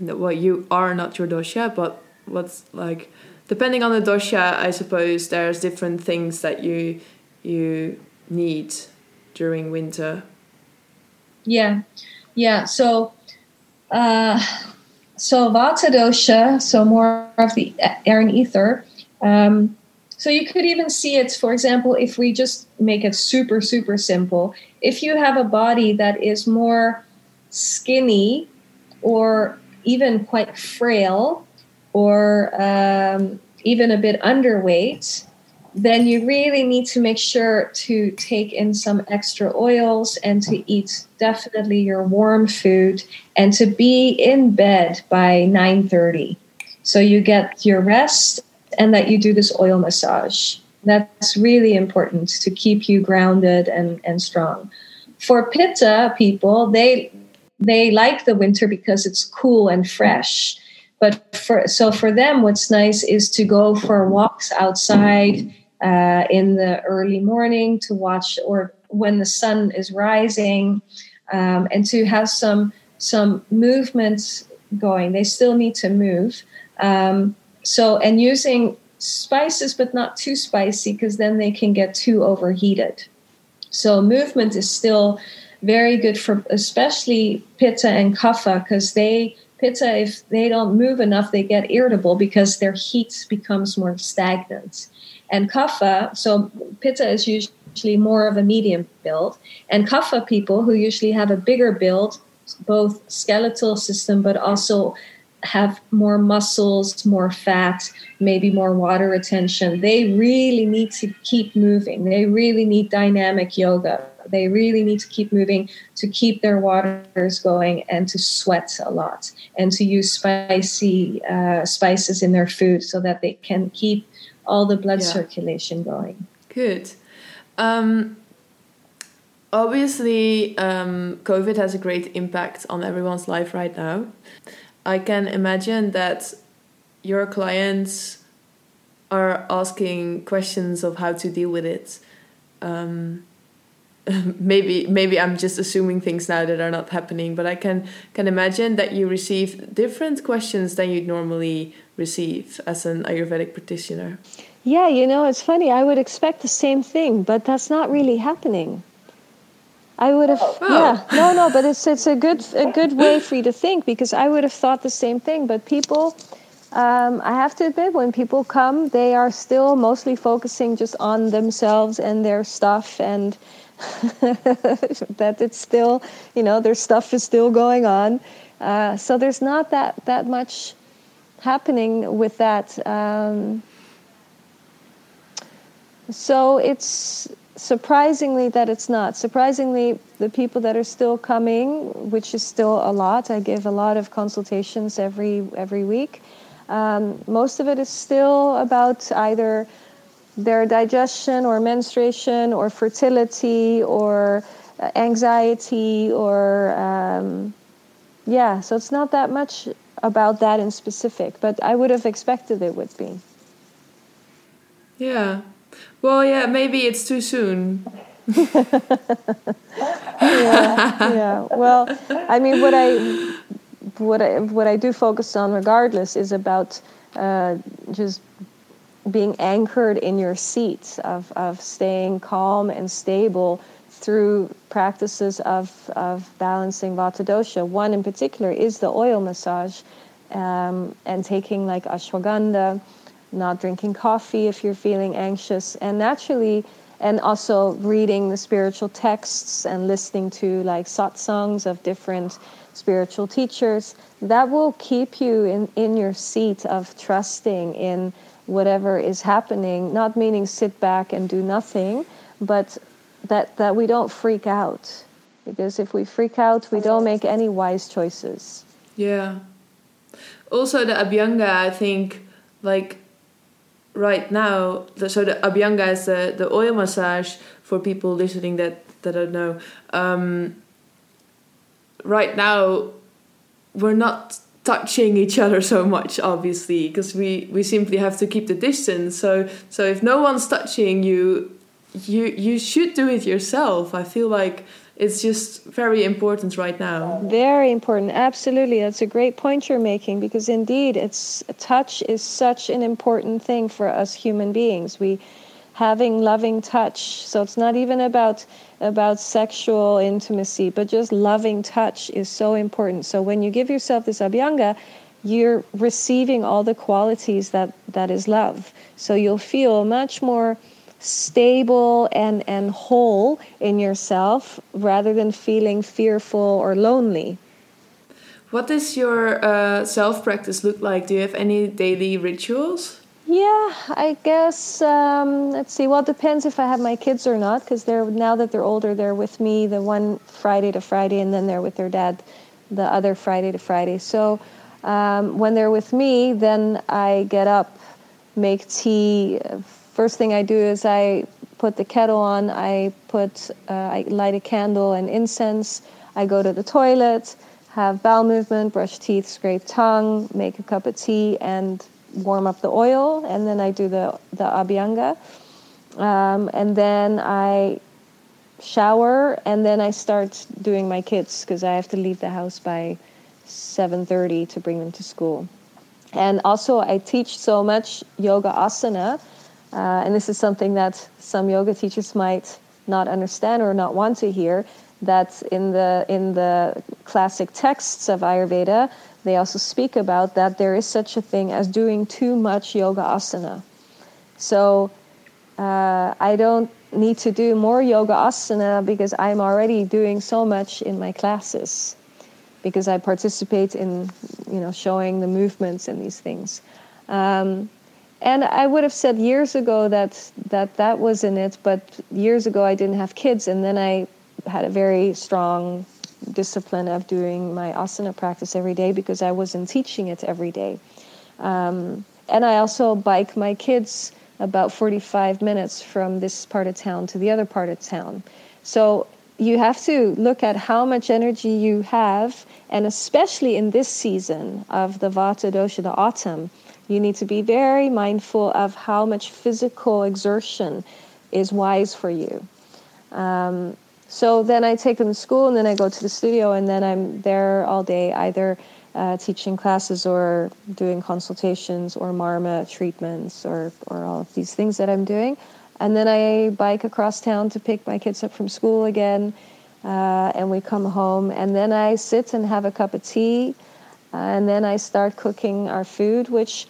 well you are not your dosha but what's like depending on the dosha i suppose there's different things that you you need during winter. Yeah. Yeah so uh so vata dosha so more of the air and ether um so you could even see it for example if we just make it super super simple if you have a body that is more skinny or even quite frail or um, even a bit underweight, then you really need to make sure to take in some extra oils and to eat definitely your warm food and to be in bed by 9:30 so you get your rest and that you do this oil massage. That's really important to keep you grounded and, and strong. For pitta people they they like the winter because it's cool and fresh but for so for them, what's nice is to go for walks outside uh, in the early morning to watch or when the sun is rising, um, and to have some some movements going. They still need to move. Um, so and using spices, but not too spicy because then they can get too overheated. So movement is still very good for especially pitta and kapha because they pitta if they don't move enough they get irritable because their heat becomes more stagnant and kapha so pitta is usually more of a medium build and kapha people who usually have a bigger build both skeletal system but also have more muscles, more fat, maybe more water retention. They really need to keep moving. They really need dynamic yoga. They really need to keep moving to keep their waters going and to sweat a lot and to use spicy uh, spices in their food so that they can keep all the blood yeah. circulation going. Good. Um, obviously, um, COVID has a great impact on everyone's life right now. I can imagine that your clients are asking questions of how to deal with it. Um, maybe maybe I'm just assuming things now that are not happening, but I can can imagine that you receive different questions than you'd normally receive as an Ayurvedic practitioner. Yeah, you know, it's funny. I would expect the same thing, but that's not really happening. I would have, oh. yeah, no, no, but it's it's a good a good way for you to think because I would have thought the same thing. But people, um, I have to admit, when people come, they are still mostly focusing just on themselves and their stuff, and that it's still, you know, their stuff is still going on. Uh, so there's not that that much happening with that. Um, so it's surprisingly that it's not. Surprisingly, the people that are still coming, which is still a lot, I give a lot of consultations every every week. Um, most of it is still about either their digestion or menstruation or fertility or uh, anxiety or um, yeah. So it's not that much about that in specific, but I would have expected it would be. Yeah, well, yeah, maybe it's too soon. yeah, yeah. Well, I mean, what I what I what I do focus on, regardless, is about uh, just being anchored in your seat of of staying calm and stable through practices of of balancing vata dosha. One in particular is the oil massage, um, and taking like ashwagandha not drinking coffee if you're feeling anxious, and naturally, and also reading the spiritual texts and listening to like satsangs of different spiritual teachers, that will keep you in, in your seat of trusting in whatever is happening, not meaning sit back and do nothing, but that, that we don't freak out. Because if we freak out, we don't make any wise choices. Yeah. Also, the Abhyanga, I think, like right now, the, so the Abhyanga is the, the oil massage for people listening that, that don't know. Um, right now, we're not touching each other so much obviously because we we simply have to keep the distance so so if no one's touching you you you should do it yourself i feel like it's just very important right now. Very important, absolutely. That's a great point you're making because indeed, it's touch is such an important thing for us human beings. We having loving touch. So it's not even about about sexual intimacy, but just loving touch is so important. So when you give yourself this abhyanga, you're receiving all the qualities that that is love. So you'll feel much more stable and, and whole in yourself rather than feeling fearful or lonely. What does your uh, self practice look like? Do you have any daily rituals? Yeah, I guess. Um, let's see. Well, it depends if I have my kids or not, because they're now that they're older, they're with me the one Friday to Friday, and then they're with their dad the other Friday to Friday. So um, when they're with me, then I get up, make tea, first thing I do is I put the kettle on, I put, uh, I light a candle and incense, I go to the toilet, have bowel movement, brush teeth, scrape tongue, make a cup of tea, and warm up the oil, and then I do the the abhyanga, um, and then I shower, and then I start doing my kids because I have to leave the house by 7:30 to bring them to school, and also I teach so much yoga asana uh, and this is something that some yoga teachers might not understand or not want to hear that in the in the classic texts of Ayurveda, they also speak about that there is such a thing as doing too much yoga asana. So uh, I don't need to do more yoga asana because I'm already doing so much in my classes because I participate in you know showing the movements and these things. Um, and I would have said years ago that that that was in it, but years ago I didn't have kids, and then I had a very strong discipline of doing my asana practice every day because I wasn't teaching it every day. Um, and I also bike my kids about 45 minutes from this part of town to the other part of town. So you have to look at how much energy you have, and especially in this season of the Vata dosha, the autumn, you need to be very mindful of how much physical exertion is wise for you. Um, so then I take them to school, and then I go to the studio, and then I'm there all day, either uh, teaching classes or doing consultations or marma treatments or, or all of these things that I'm doing. And then I bike across town to pick my kids up from school again, uh, and we come home, and then I sit and have a cup of tea, uh, and then I start cooking our food, which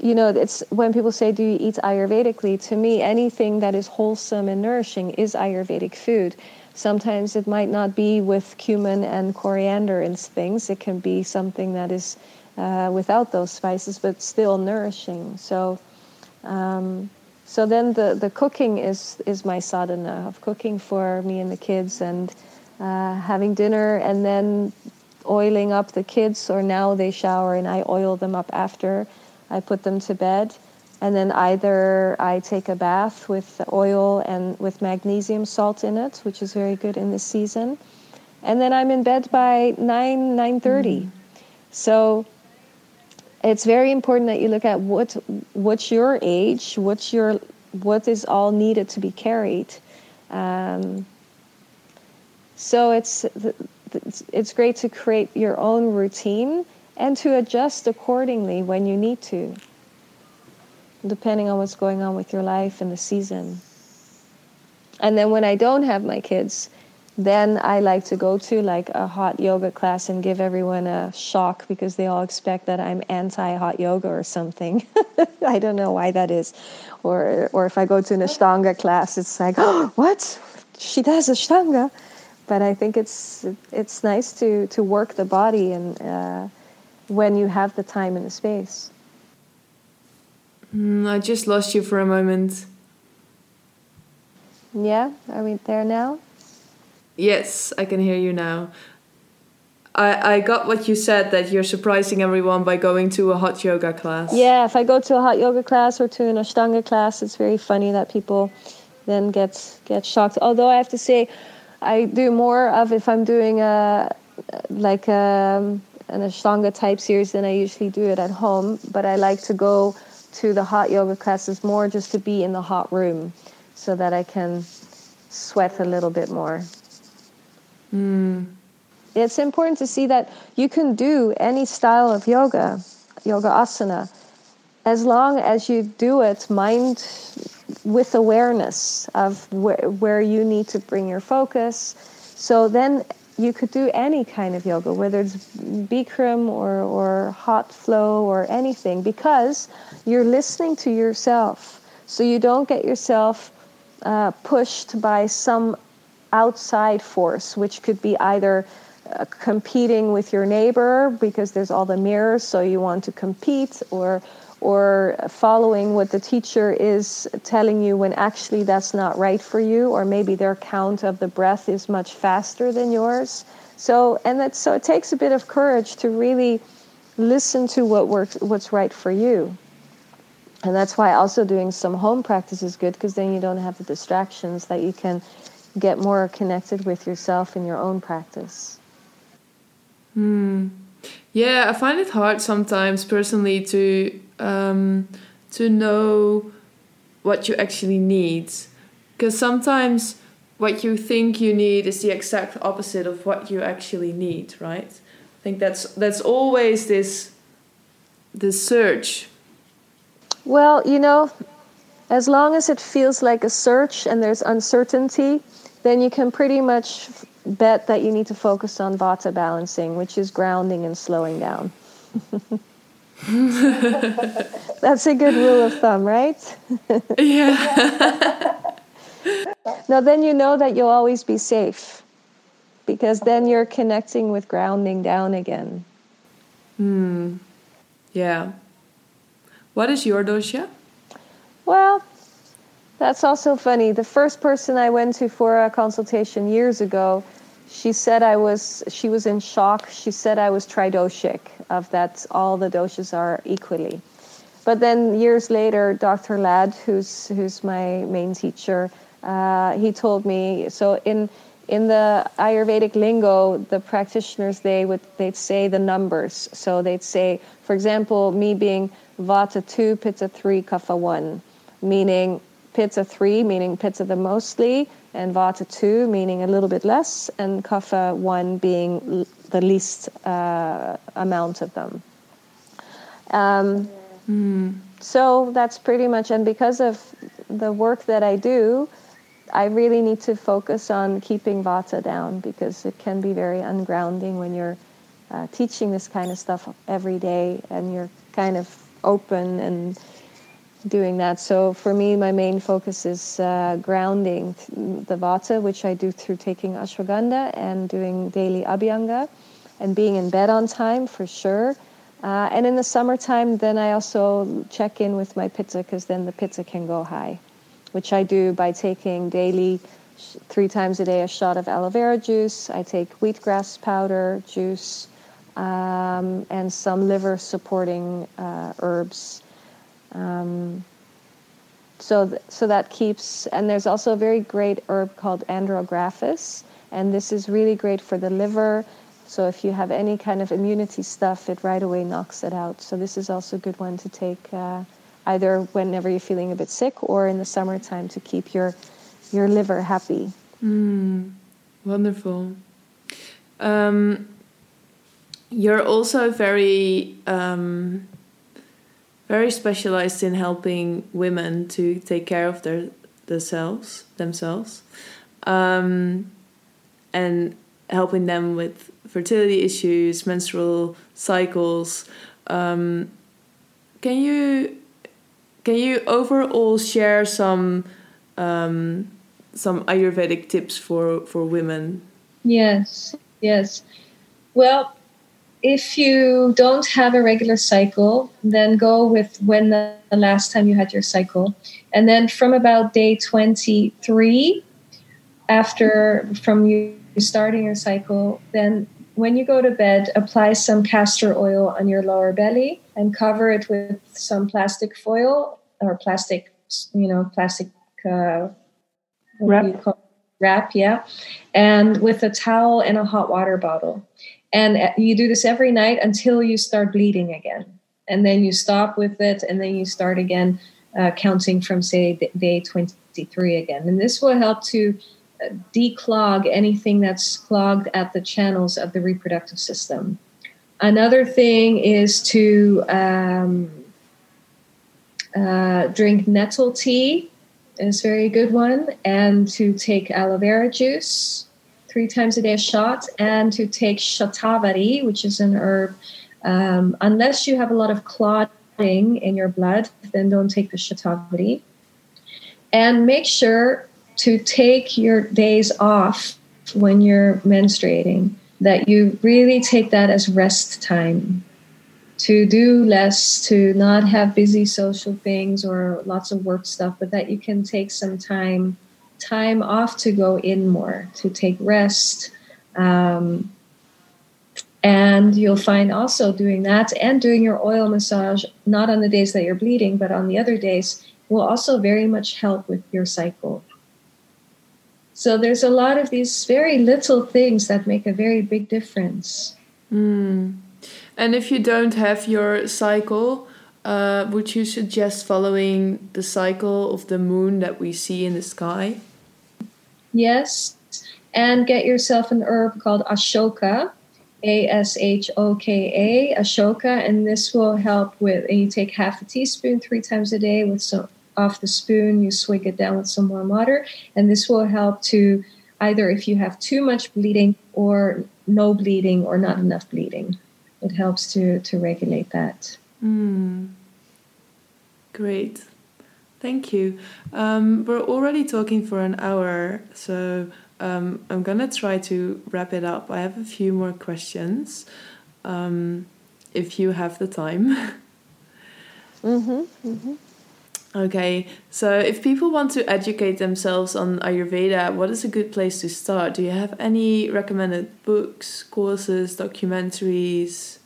you know, it's when people say, "Do you eat Ayurvedically?" To me, anything that is wholesome and nourishing is Ayurvedic food. Sometimes it might not be with cumin and coriander and things. It can be something that is uh, without those spices, but still nourishing. So, um, so then the, the cooking is is my sadhana of cooking for me and the kids and uh, having dinner and then oiling up the kids. Or now they shower and I oil them up after I put them to bed and then either I take a bath with oil and with magnesium salt in it, which is very good in this season, and then I'm in bed by nine nine thirty. Mm. So it's very important that you look at what what's your age, what's your what is all needed to be carried. Um, so it's it's great to create your own routine and to adjust accordingly when you need to depending on what's going on with your life and the season. And then when I don't have my kids, then I like to go to like a hot yoga class and give everyone a shock because they all expect that I'm anti hot yoga or something. I don't know why that is. Or or if I go to an Ashtanga class, it's like, oh, what? She does Ashtanga. But I think it's it's nice to to work the body and uh, when you have the time and the space. Mm, I just lost you for a moment. Yeah, are we there now? Yes, I can hear you now. I, I got what you said that you're surprising everyone by going to a hot yoga class. Yeah, if I go to a hot yoga class or to an Ashtanga class, it's very funny that people then get get shocked. Although I have to say, I do more of if I'm doing a like a, um, an Ashtanga type series than I usually do it at home. But I like to go to the hot yoga classes more just to be in the hot room so that I can sweat a little bit more. Mm. It's important to see that you can do any style of yoga, yoga asana, as long as you do it mind with awareness of where, where you need to bring your focus. So then you could do any kind of yoga, whether it's Bikram or, or hot flow or anything, because you're listening to yourself. So you don't get yourself uh, pushed by some outside force, which could be either uh, competing with your neighbor because there's all the mirrors, so you want to compete, or or following what the teacher is telling you when actually that's not right for you, or maybe their count of the breath is much faster than yours. So, and that so it takes a bit of courage to really listen to what works, what's right for you. And that's why also doing some home practice is good because then you don't have the distractions that you can get more connected with yourself in your own practice. Hmm. Yeah, I find it hard sometimes personally to um, to know what you actually need. Because sometimes what you think you need is the exact opposite of what you actually need, right? I think that's that's always this this search. Well, you know, as long as it feels like a search and there's uncertainty, then you can pretty much bet that you need to focus on vata balancing, which is grounding and slowing down. That's a good rule of thumb, right? yeah. now, then you know that you'll always be safe because then you're connecting with grounding down again. Hmm. Yeah. What is your dosha? Well, that's also funny. The first person I went to for a consultation years ago, she said I was she was in shock. She said I was tridoshic, of that all the doshas are equally. But then years later, Dr. Lad, who's who's my main teacher, uh, he told me so in in the Ayurvedic lingo, the practitioners they would they'd say the numbers. So they'd say, for example, me being Vata two, Pitta three, Kapha one, meaning Pitta three, meaning Pitta the mostly, and Vata two, meaning a little bit less, and Kapha one being the least uh, amount of them. Um, mm. So that's pretty much, and because of the work that I do, I really need to focus on keeping vata down because it can be very ungrounding when you're uh, teaching this kind of stuff every day and you're kind of open and doing that. So for me, my main focus is uh, grounding the vata, which I do through taking ashwagandha and doing daily abhyanga and being in bed on time for sure. Uh, and in the summertime, then I also check in with my pitta because then the pitta can go high which I do by taking daily, three times a day, a shot of aloe vera juice. I take wheatgrass powder juice um, and some liver supporting uh, herbs. Um, so, th- so that keeps, and there's also a very great herb called andrographis, and this is really great for the liver. So if you have any kind of immunity stuff, it right away knocks it out. So this is also a good one to take uh, either whenever you're feeling a bit sick or in the summertime to keep your your liver happy. Mm, wonderful. Um, you're also very um, very specialized in helping women to take care of their themselves themselves um, and helping them with fertility issues menstrual cycles um, can you can you overall share some um, some Ayurvedic tips for for women? Yes, yes. Well, if you don't have a regular cycle, then go with when the, the last time you had your cycle, and then from about day twenty three, after from you starting your cycle, then when you go to bed, apply some castor oil on your lower belly and cover it with some plastic foil or plastic, you know, plastic uh, wrap. wrap, yeah, and with a towel and a hot water bottle. And uh, you do this every night until you start bleeding again. And then you stop with it, and then you start again, uh, counting from, say, day 23 again. And this will help to uh, declog anything that's clogged at the channels of the reproductive system. Another thing is to um, uh, drink nettle tea is a very good one, and to take aloe vera juice three times a day a shot, and to take shatavari, which is an herb. Um, unless you have a lot of clotting in your blood, then don't take the shatavari. And make sure to take your days off when you're menstruating, that you really take that as rest time to do less, to not have busy social things or lots of work stuff, but that you can take some time time off to go in more, to take rest. Um, and you'll find also doing that and doing your oil massage, not on the days that you're bleeding, but on the other days, will also very much help with your cycle. So there's a lot of these very little things that make a very big difference. Mm. And if you don't have your cycle, uh, would you suggest following the cycle of the moon that we see in the sky? Yes, and get yourself an herb called Ashoka, A S H O K A, Ashoka, and this will help with. And you take half a teaspoon three times a day with some off the spoon, you swig it down with some warm water, and this will help to either if you have too much bleeding or no bleeding or not enough bleeding. It helps to to regulate that. Mm. Great. Thank you. Um, we're already talking for an hour, so um, I'm gonna try to wrap it up. I have a few more questions, um, if you have the time. mm-hmm, mm-hmm. Okay, so if people want to educate themselves on Ayurveda, what is a good place to start? Do you have any recommended books, courses, documentaries,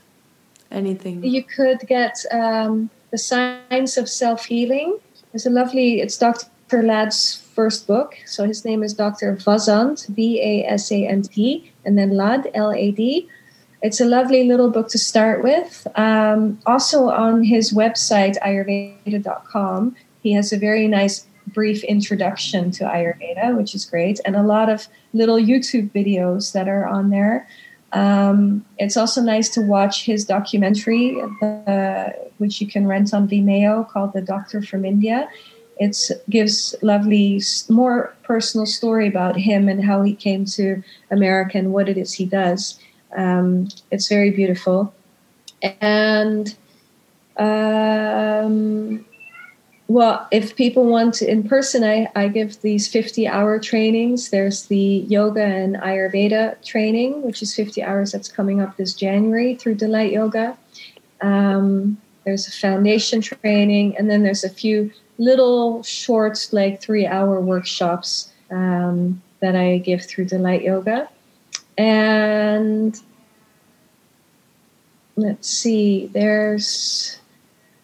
anything? You could get um, The Science of Self Healing there's a lovely, it's Dr. Lad's first book. So his name is Dr. Vasant, V A S A N T, and then Lad, L A D. It's a lovely little book to start with. Um, also on his website, ayurveda.com, he has a very nice brief introduction to Ayurveda, which is great, and a lot of little YouTube videos that are on there. Um, it's also nice to watch his documentary, uh, which you can rent on Vimeo, called "The Doctor from India." It gives lovely, more personal story about him and how he came to America and what it is he does. Um, it's very beautiful, and um, well, if people want to, in person, I, I give these 50 hour trainings. There's the yoga and Ayurveda training, which is 50 hours that's coming up this January through Delight Yoga. Um, there's a foundation training, and then there's a few little short, like three hour workshops um, that I give through Delight Yoga. And let's see, there's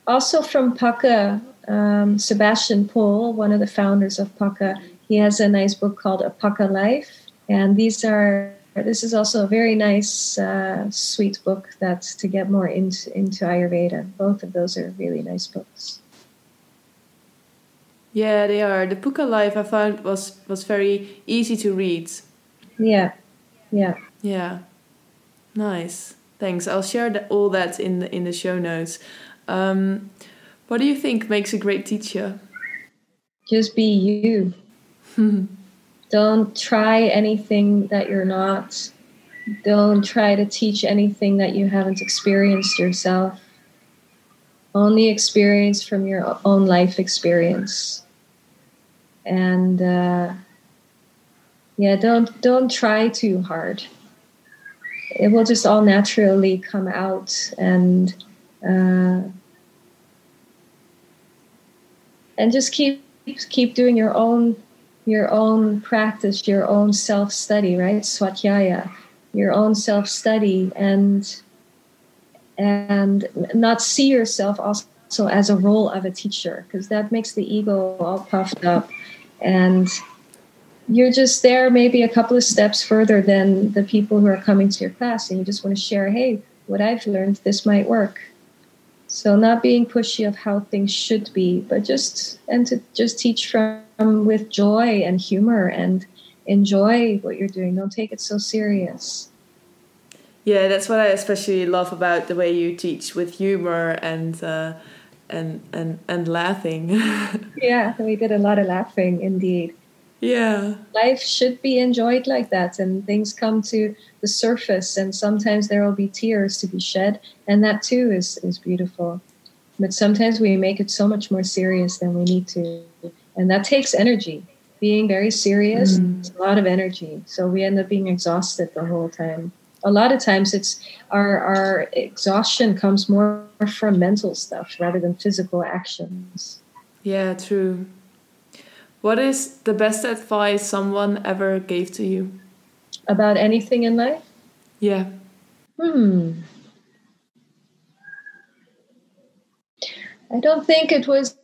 also from Pukka um, Sebastian Pole, one of the founders of Pukka, he has a nice book called A Pukka Life, and these are this is also a very nice, uh, sweet book that's to get more into into Ayurveda. Both of those are really nice books. Yeah, they are. The Pukka Life I found was was very easy to read. Yeah, yeah, yeah. Nice. Thanks. I'll share the, all that in the in the show notes. Um, what do you think makes a great teacher? Just be you. Don't try anything that you're not. Don't try to teach anything that you haven't experienced yourself. Only experience from your own life experience. And uh, yeah, don't don't try too hard. It will just all naturally come out and. Uh, and just keep keep doing your own your own practice, your own self study, right? Swadhyaya, your own self study, and and not see yourself also as a role of a teacher because that makes the ego all puffed up, and you're just there maybe a couple of steps further than the people who are coming to your class, and you just want to share, hey, what I've learned, this might work so not being pushy of how things should be, but just and to just teach from with joy and humor and enjoy what you're doing. Don't take it so serious. Yeah, that's what I especially love about the way you teach with humor and uh, and and and laughing. yeah, we did a lot of laughing indeed. Yeah. Life should be enjoyed like that, and things come to the surface, and sometimes there will be tears to be shed, and that too is, is beautiful. But sometimes we make it so much more serious than we need to, and that takes energy. Being very serious mm. is a lot of energy, so we end up being exhausted the whole time. A lot of times, it's our our exhaustion comes more from mental stuff rather than physical actions. Yeah, true. What is the best advice someone ever gave to you? About anything in life? Yeah. Hmm. I don't think it was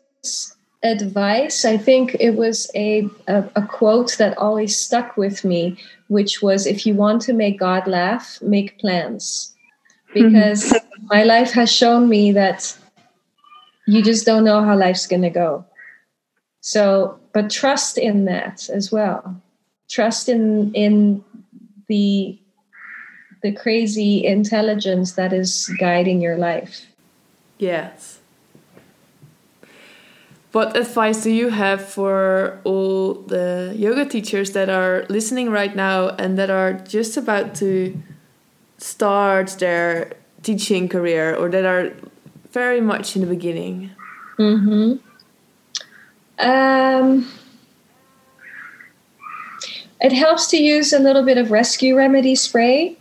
advice. I think it was a, a, a, quote that always stuck with me, which was if you want to make God laugh, make plans. Because my life has shown me that you just don't know how life's going to go. So, but trust in that as well. Trust in in the the crazy intelligence that is guiding your life. Yes. what advice do you have for all the yoga teachers that are listening right now and that are just about to start their teaching career or that are very much in the beginning? Mm-hmm. Um, it helps to use a little bit of rescue remedy spray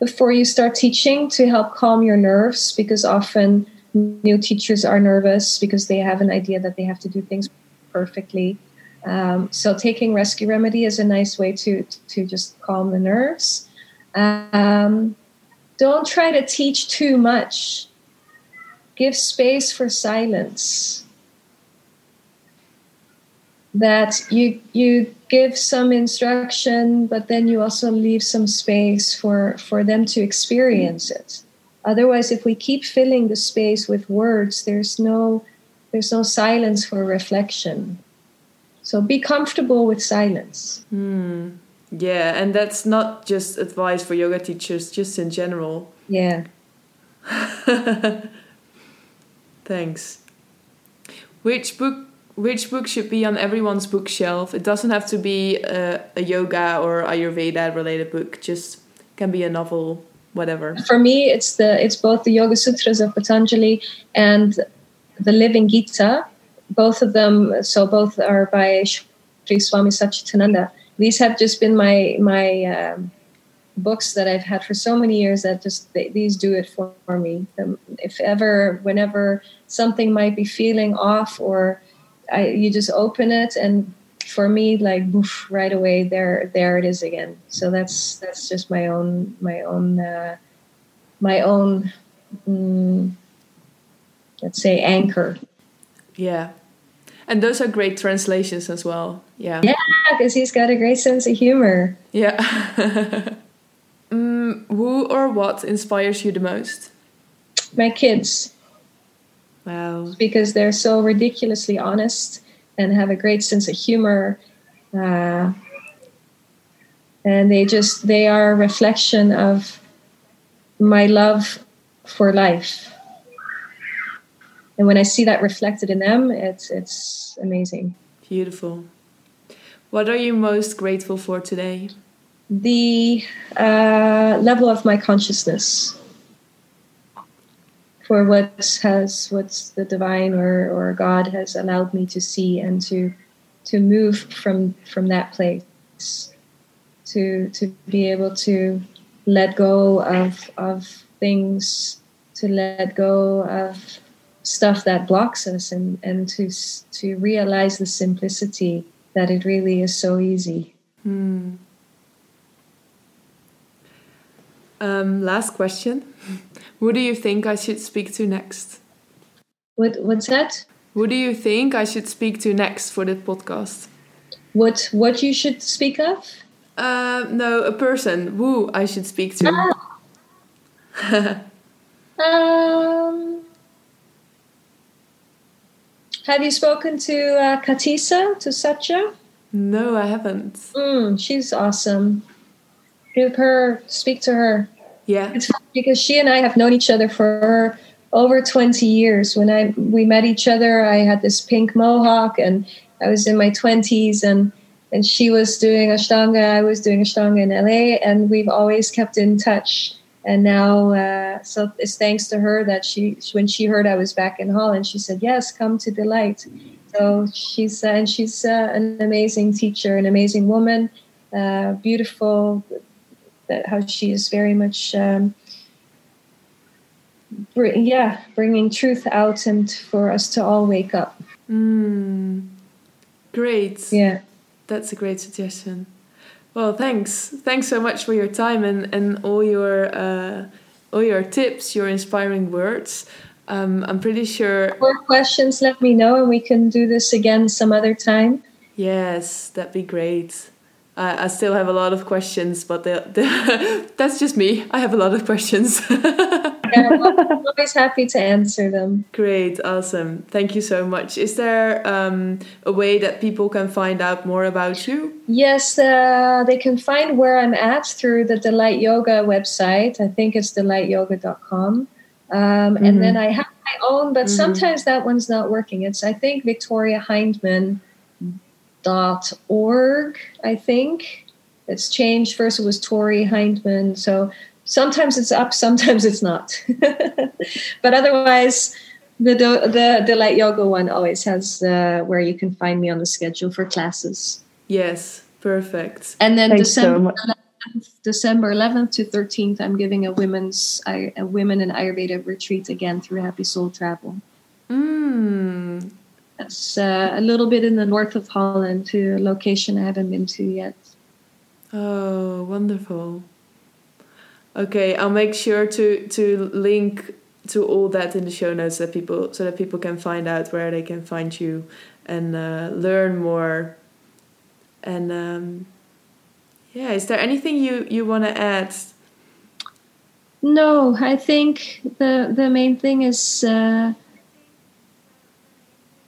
before you start teaching to help calm your nerves because often new teachers are nervous because they have an idea that they have to do things perfectly. Um, so taking rescue remedy is a nice way to to just calm the nerves. Um, don't try to teach too much. Give space for silence. That you you give some instruction, but then you also leave some space for for them to experience it. Otherwise, if we keep filling the space with words, there's no there's no silence for reflection. So be comfortable with silence. Hmm. Yeah, and that's not just advice for yoga teachers, just in general. Yeah. Thanks. Which book which book should be on everyone's bookshelf? It doesn't have to be a, a yoga or Ayurveda related book, just can be a novel whatever. For me it's the it's both the yoga sutras of patanjali and the living gita. Both of them so both are by Sri Swami Satchidananda these have just been my my um, books that I've had for so many years that just they, these do it for, for me. Um, if ever whenever something might be feeling off or I, you just open it and for me like boof, right away there there it is again. So that's that's just my own my own uh, my own mm, let's say anchor. Yeah. And those are great translations as well. Yeah. Yeah because he's got a great sense of humor. Yeah. Mm, who or what inspires you the most? My kids wow because they're so ridiculously honest and have a great sense of humor. Uh, and they just they are a reflection of my love for life. And when I see that reflected in them, it's it's amazing. Beautiful. What are you most grateful for today? The uh, level of my consciousness for what has what's the divine or, or God has allowed me to see and to to move from from that place. To to be able to let go of of things to let go of stuff that blocks us and and to to realize the simplicity that it really is so easy. Hmm. um, last question who do you think I should speak to next? What What's that? Who do you think I should speak to next for the podcast? What What you should speak of? Uh, no, a person. Who I should speak to? Ah. um. Have you spoken to uh, Katisa to Satya? No, I haven't. Mm, she's awesome. Give her, speak to her. Yeah. It's because she and I have known each other for over 20 years. When I we met each other, I had this pink mohawk and I was in my 20s and and she was doing Ashtanga, I was doing Ashtanga in LA and we've always kept in touch. And now, uh, so it's thanks to her that she, when she heard I was back in Holland, she said, "Yes, come to Delight." So she's uh, and she's uh, an amazing teacher, an amazing woman, uh, beautiful, that how she is very much um, br- yeah bringing truth out and for us to all wake up. Mm, great. Yeah. That's a great suggestion. Well thanks. Thanks so much for your time and and all your uh, all your tips your inspiring words. Um, i'm pretty sure more questions let me know and we can do this again some other time. Yes that'd be great I, I still have a lot of questions, but they're, they're that's just me. I have a lot of questions. yeah, I'm always happy to answer them. Great, awesome. Thank you so much. Is there um, a way that people can find out more about you? Yes, uh, they can find where I'm at through the Delight Yoga website. I think it's delightyoga.com. Um, mm-hmm. And then I have my own, but mm-hmm. sometimes that one's not working. It's I think Victoria Hyndman dot org. I think it's changed. First it was Tori Hyndman. So sometimes it's up, sometimes it's not. but otherwise, the the Delight Yoga one always has uh, where you can find me on the schedule for classes. Yes, perfect. And then Thanks December so 11th, December 11th to 13th, I'm giving a women's a women in Ayurveda retreat again through Happy Soul Travel. Mm. That's uh, a little bit in the north of Holland to a location I haven't been to yet. Oh, wonderful. Okay, I'll make sure to to link to all that in the show notes that people so that people can find out where they can find you and uh, learn more. And um, yeah, is there anything you you want to add? No, I think the the main thing is uh,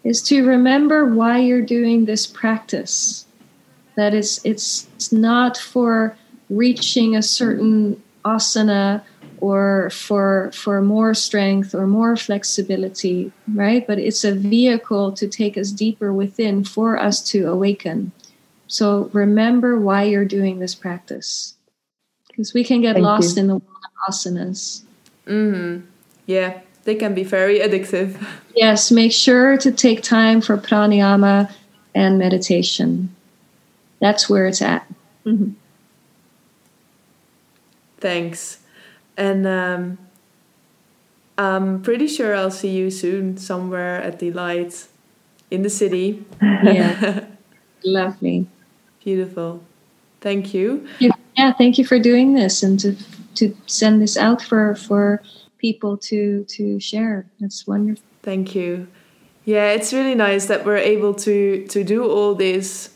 is to remember why you're doing this practice. That is, it's, it's not for reaching a certain asana or for for more strength or more flexibility right but it's a vehicle to take us deeper within for us to awaken so remember why you're doing this practice because we can get Thank lost you. in the world of asanas mm-hmm. yeah they can be very addictive yes make sure to take time for pranayama and meditation that's where it's at mm-hmm. Thanks. And um, I'm pretty sure I'll see you soon somewhere at Delight in the city. Yeah. Lovely. Beautiful. Thank you. Yeah, thank you for doing this and to to send this out for for people to to share. That's wonderful. Thank you. Yeah, it's really nice that we're able to to do all this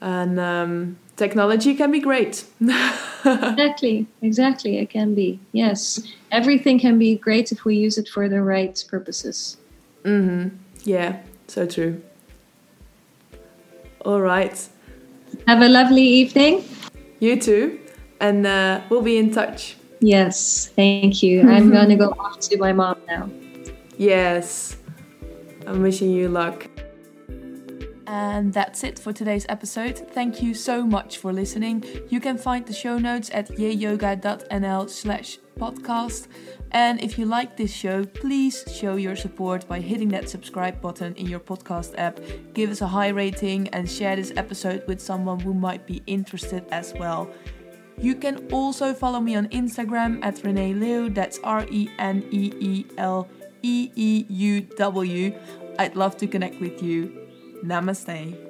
and um, technology can be great. exactly, exactly. It can be. Yes, everything can be great if we use it for the right purposes. Mm-hmm. Yeah, so true. All right. Have a lovely evening. You too, and uh, we'll be in touch. Yes, thank you. I'm going to go off to my mom now. Yes, I'm wishing you luck. And that's it for today's episode. Thank you so much for listening. You can find the show notes at yayyoga.nl slash podcast. And if you like this show, please show your support by hitting that subscribe button in your podcast app. Give us a high rating and share this episode with someone who might be interested as well. You can also follow me on Instagram at Renee Leeuw, that's R E N E E L E E U W. I'd love to connect with you. Namaste.